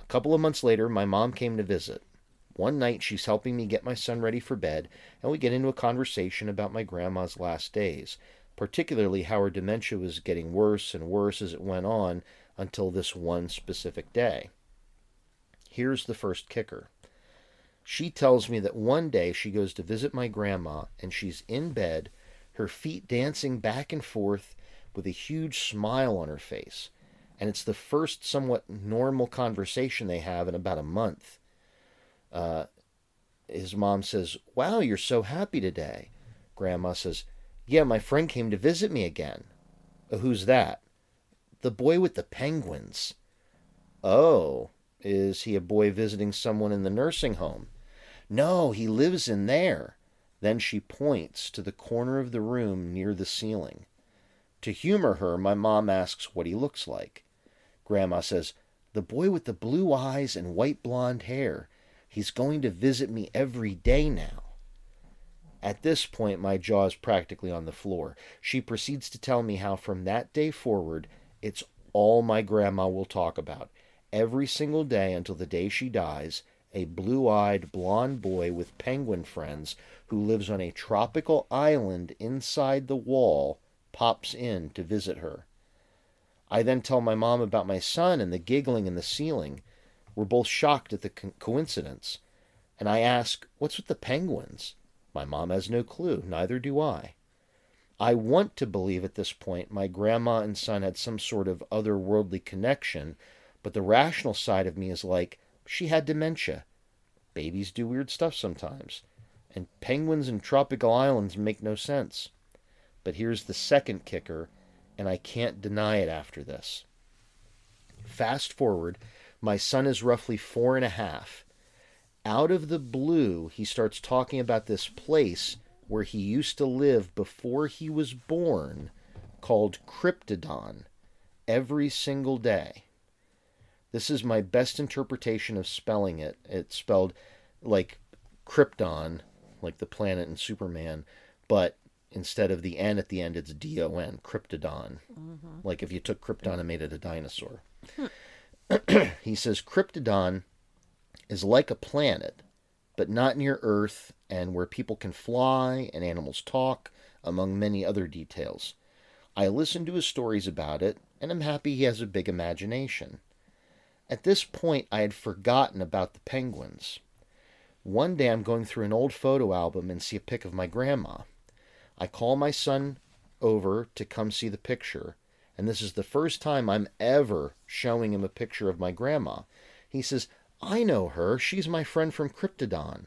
A couple of months later, my mom came to visit. One night, she's helping me get my son ready for bed, and we get into a conversation about my grandma's last days, particularly how her dementia was getting worse and worse as it went on until this one specific day. Here's the first kicker. She tells me that one day she goes to visit my grandma and she's in bed, her feet dancing back and forth with a huge smile on her face. And it's the first somewhat normal conversation they have in about a month. Uh, his mom says, Wow, you're so happy today. Grandma says, Yeah, my friend came to visit me again. "Uh, Who's that? The boy with the penguins. Oh, is he a boy visiting someone in the nursing home? No, he lives in there. Then she points to the corner of the room near the ceiling. To humor her, my mom asks what he looks like. Grandma says, The boy with the blue eyes and white blonde hair. He's going to visit me every day now. At this point, my jaw is practically on the floor. She proceeds to tell me how from that day forward, it's all my grandma will talk about. Every single day until the day she dies, a blue eyed blonde boy with penguin friends who lives on a tropical island inside the wall pops in to visit her. I then tell my mom about my son and the giggling in the ceiling. We're both shocked at the co- coincidence. And I ask, What's with the penguins? My mom has no clue, neither do I. I want to believe at this point my grandma and son had some sort of otherworldly connection, But the rational side of me is like, she had dementia. Babies do weird stuff sometimes. And penguins in tropical islands make no sense. But here's the second kicker, and I can't deny it after this. Fast forward, my son is roughly four and a half. Out of the blue, he starts talking about this place where he used to live before he was born called Cryptodon every single day. This is my best interpretation of spelling it. It's spelled like Krypton, like the planet in Superman, but instead of the N at the end, it's D O N, Cryptodon. Mm-hmm. Like if you took Krypton and made it a dinosaur. Hmm. he says Cryptodon is like a planet, but not near Earth and where people can fly and animals talk, among many other details. I listened to his stories about it, and am happy he has a big imagination. At this point, I had forgotten about the penguins. One day, I'm going through an old photo album and see a pic of my grandma. I call my son over to come see the picture, and this is the first time I'm ever showing him a picture of my grandma. He says, I know her. She's my friend from Cryptodon.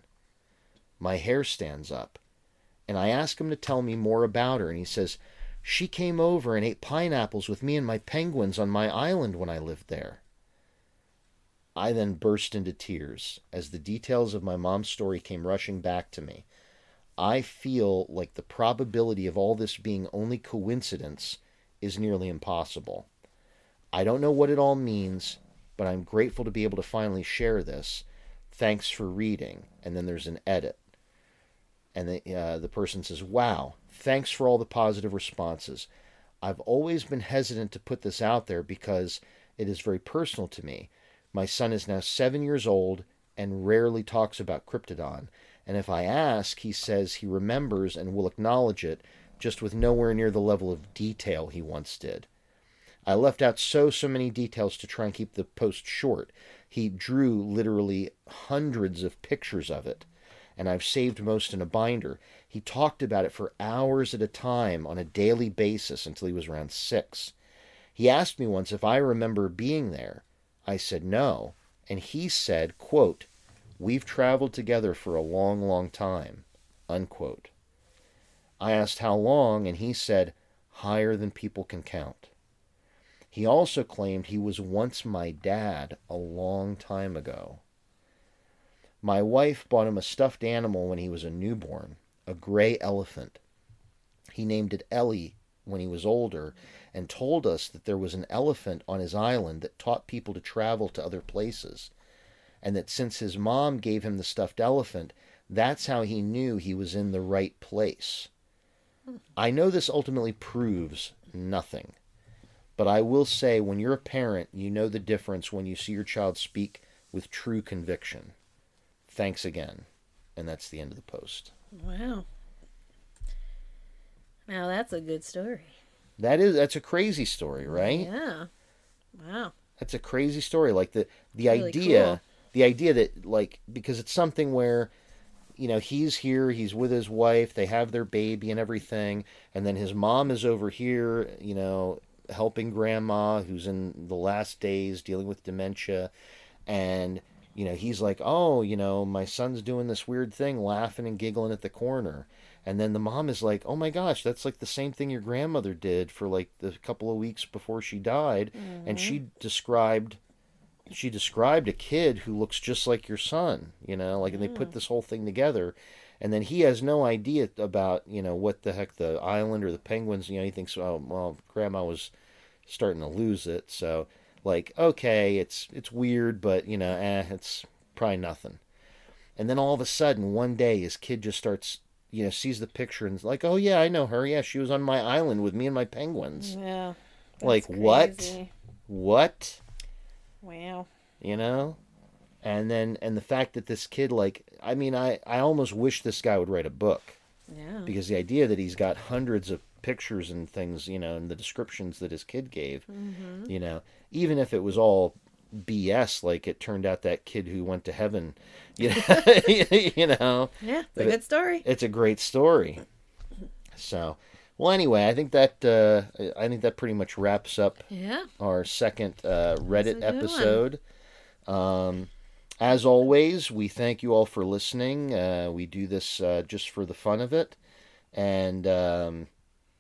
My hair stands up, and I ask him to tell me more about her, and he says, She came over and ate pineapples with me and my penguins on my island when I lived there. I then burst into tears as the details of my mom's story came rushing back to me. I feel like the probability of all this being only coincidence is nearly impossible. I don't know what it all means, but I'm grateful to be able to finally share this. Thanks for reading. And then there's an edit. And the, uh, the person says, Wow, thanks for all the positive responses. I've always been hesitant to put this out there because it is very personal to me. My son is now seven years old and rarely talks about Cryptodon. And if I ask, he says he remembers and will acknowledge it, just with nowhere near the level of detail he once did. I left out so, so many details to try and keep the post short. He drew literally hundreds of pictures of it, and I've saved most in a binder. He talked about it for hours at a time on a daily basis until he was around six. He asked me once if I remember being there. I said no, and he said, quote, We've traveled together for a long, long time. Unquote. I asked how long, and he said, higher than people can count. He also claimed he was once my dad a long time ago. My wife bought him a stuffed animal when he was a newborn, a gray elephant. He named it Ellie when he was older and told us that there was an elephant on his island that taught people to travel to other places and that since his mom gave him the stuffed elephant, that's how he knew he was in the right place. I know this ultimately proves nothing, but I will say when you're a parent, you know the difference when you see your child speak with true conviction. Thanks again. And that's the end of the post. Wow. Now that's a good story. That is that's a crazy story, right? Yeah. Wow. That's a crazy story. Like the the Really idea cool. the idea that like because it's something where you know he's here he's with his wife they have their baby and everything and then his mom is over here you know helping grandma who's in the last days dealing with dementia and you know he's like oh you know my son's doing this weird thing laughing and giggling at the corner and then the mom is like oh my gosh that's like the same thing your grandmother did for like the couple of weeks before she died and she described she described a kid who looks just like your son, you know, like, and they put this whole thing together. And then he has no idea about, you know, what the heck the island or the penguins, you know, he thinks, oh, well, grandma was starting to lose it. So, like, okay, it's, it's weird, but, you know, eh, it's probably nothing. And then all of a sudden, one day, his kid just starts, you know, sees the picture and is like, oh, yeah, I know her. Yeah, she was on my island with me and my penguins. Yeah. like, That's what? crazy. What? Wow. you know and then and the fact that this kid like i mean i i almost wish this guy would write a book Yeah. because the idea that he's got hundreds of pictures and things you know and the descriptions that his kid gave mm-hmm. you know even if it was all bs like it turned out that kid who went to heaven you know, you know Yeah. It's a But it- good story. it's a great story so Well, anyway, I think that uh, I think that pretty much wraps up Yeah. our second uh, Reddit one. episode. Um, as always, we thank you all for listening. Uh, we do this uh, just for the fun of it, and um,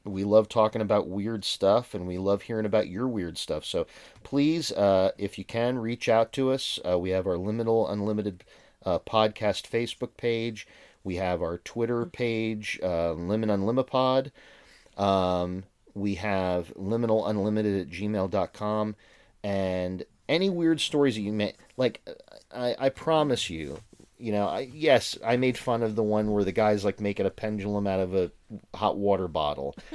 we love talking about weird stuff, and we love hearing about your weird stuff. So please, uh, if you can, reach out to us. Uh, we have our Liminal Unlimited uh, podcast Facebook page. We have our Twitter page, uh, Limit Unlimipod. Um, we have liminal unlimited at gmail.com and any weird stories that you may like I, I promise you you know I, yes i made fun of the one where the guy's like making a pendulum out of a hot water bottle.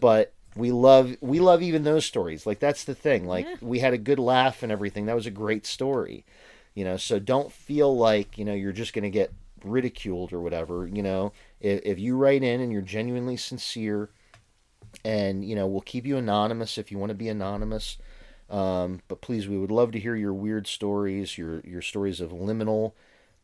But we love we love even those stories. Like that's the thing. Like Yeah. we had a good laugh and everything. That was a great story you know? So don't feel like you know you're just going to get ridiculed or whatever you know? If, if you write in and you're genuinely sincere and you know we'll keep you anonymous if you want to be anonymous. Um, but please we would love to hear your weird stories your your stories of liminal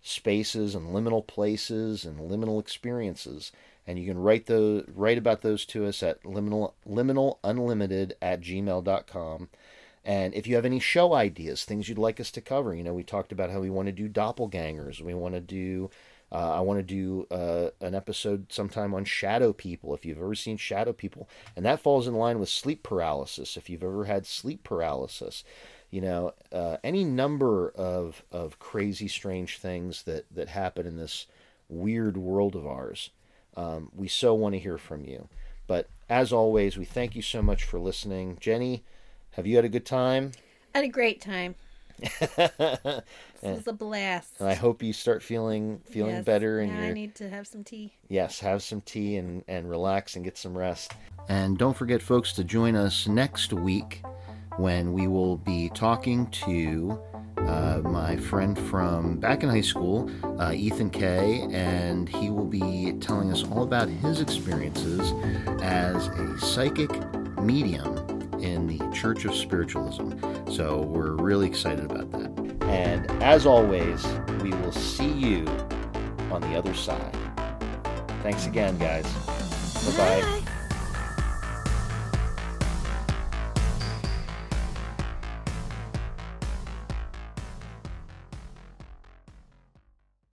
spaces and liminal places and liminal experiences and you can write those write about those to us at liminal liminal unlimited at gmail.com and if you have any show ideas things you'd like us to cover you know we talked about how we want to do doppelgangers we want to do uh, I want to do uh, an episode sometime on shadow people if you've ever seen shadow people. And that falls in line with sleep paralysis if you've ever had sleep paralysis. You know, uh, any number of, of crazy, strange things that, that happen in this weird world of ours. Um, we so want to hear from you. But as always, we thank you so much for listening. Jenny, have you had a good time? I had a great time. this was a blast. And I hope you start feeling feeling Yes. better and I need to have some tea. yes, have some tea and, and relax and get some rest. And don't forget, folks, to join us next week when we will be talking to uh, my friend from back in high school, uh, Ethan Kay, and he will be telling us all about his experiences as a psychic medium in the Church of Spiritualism. So we're really excited about that. And as always, we will see you on the other side. Thanks again, guys. Bye bye. Bye.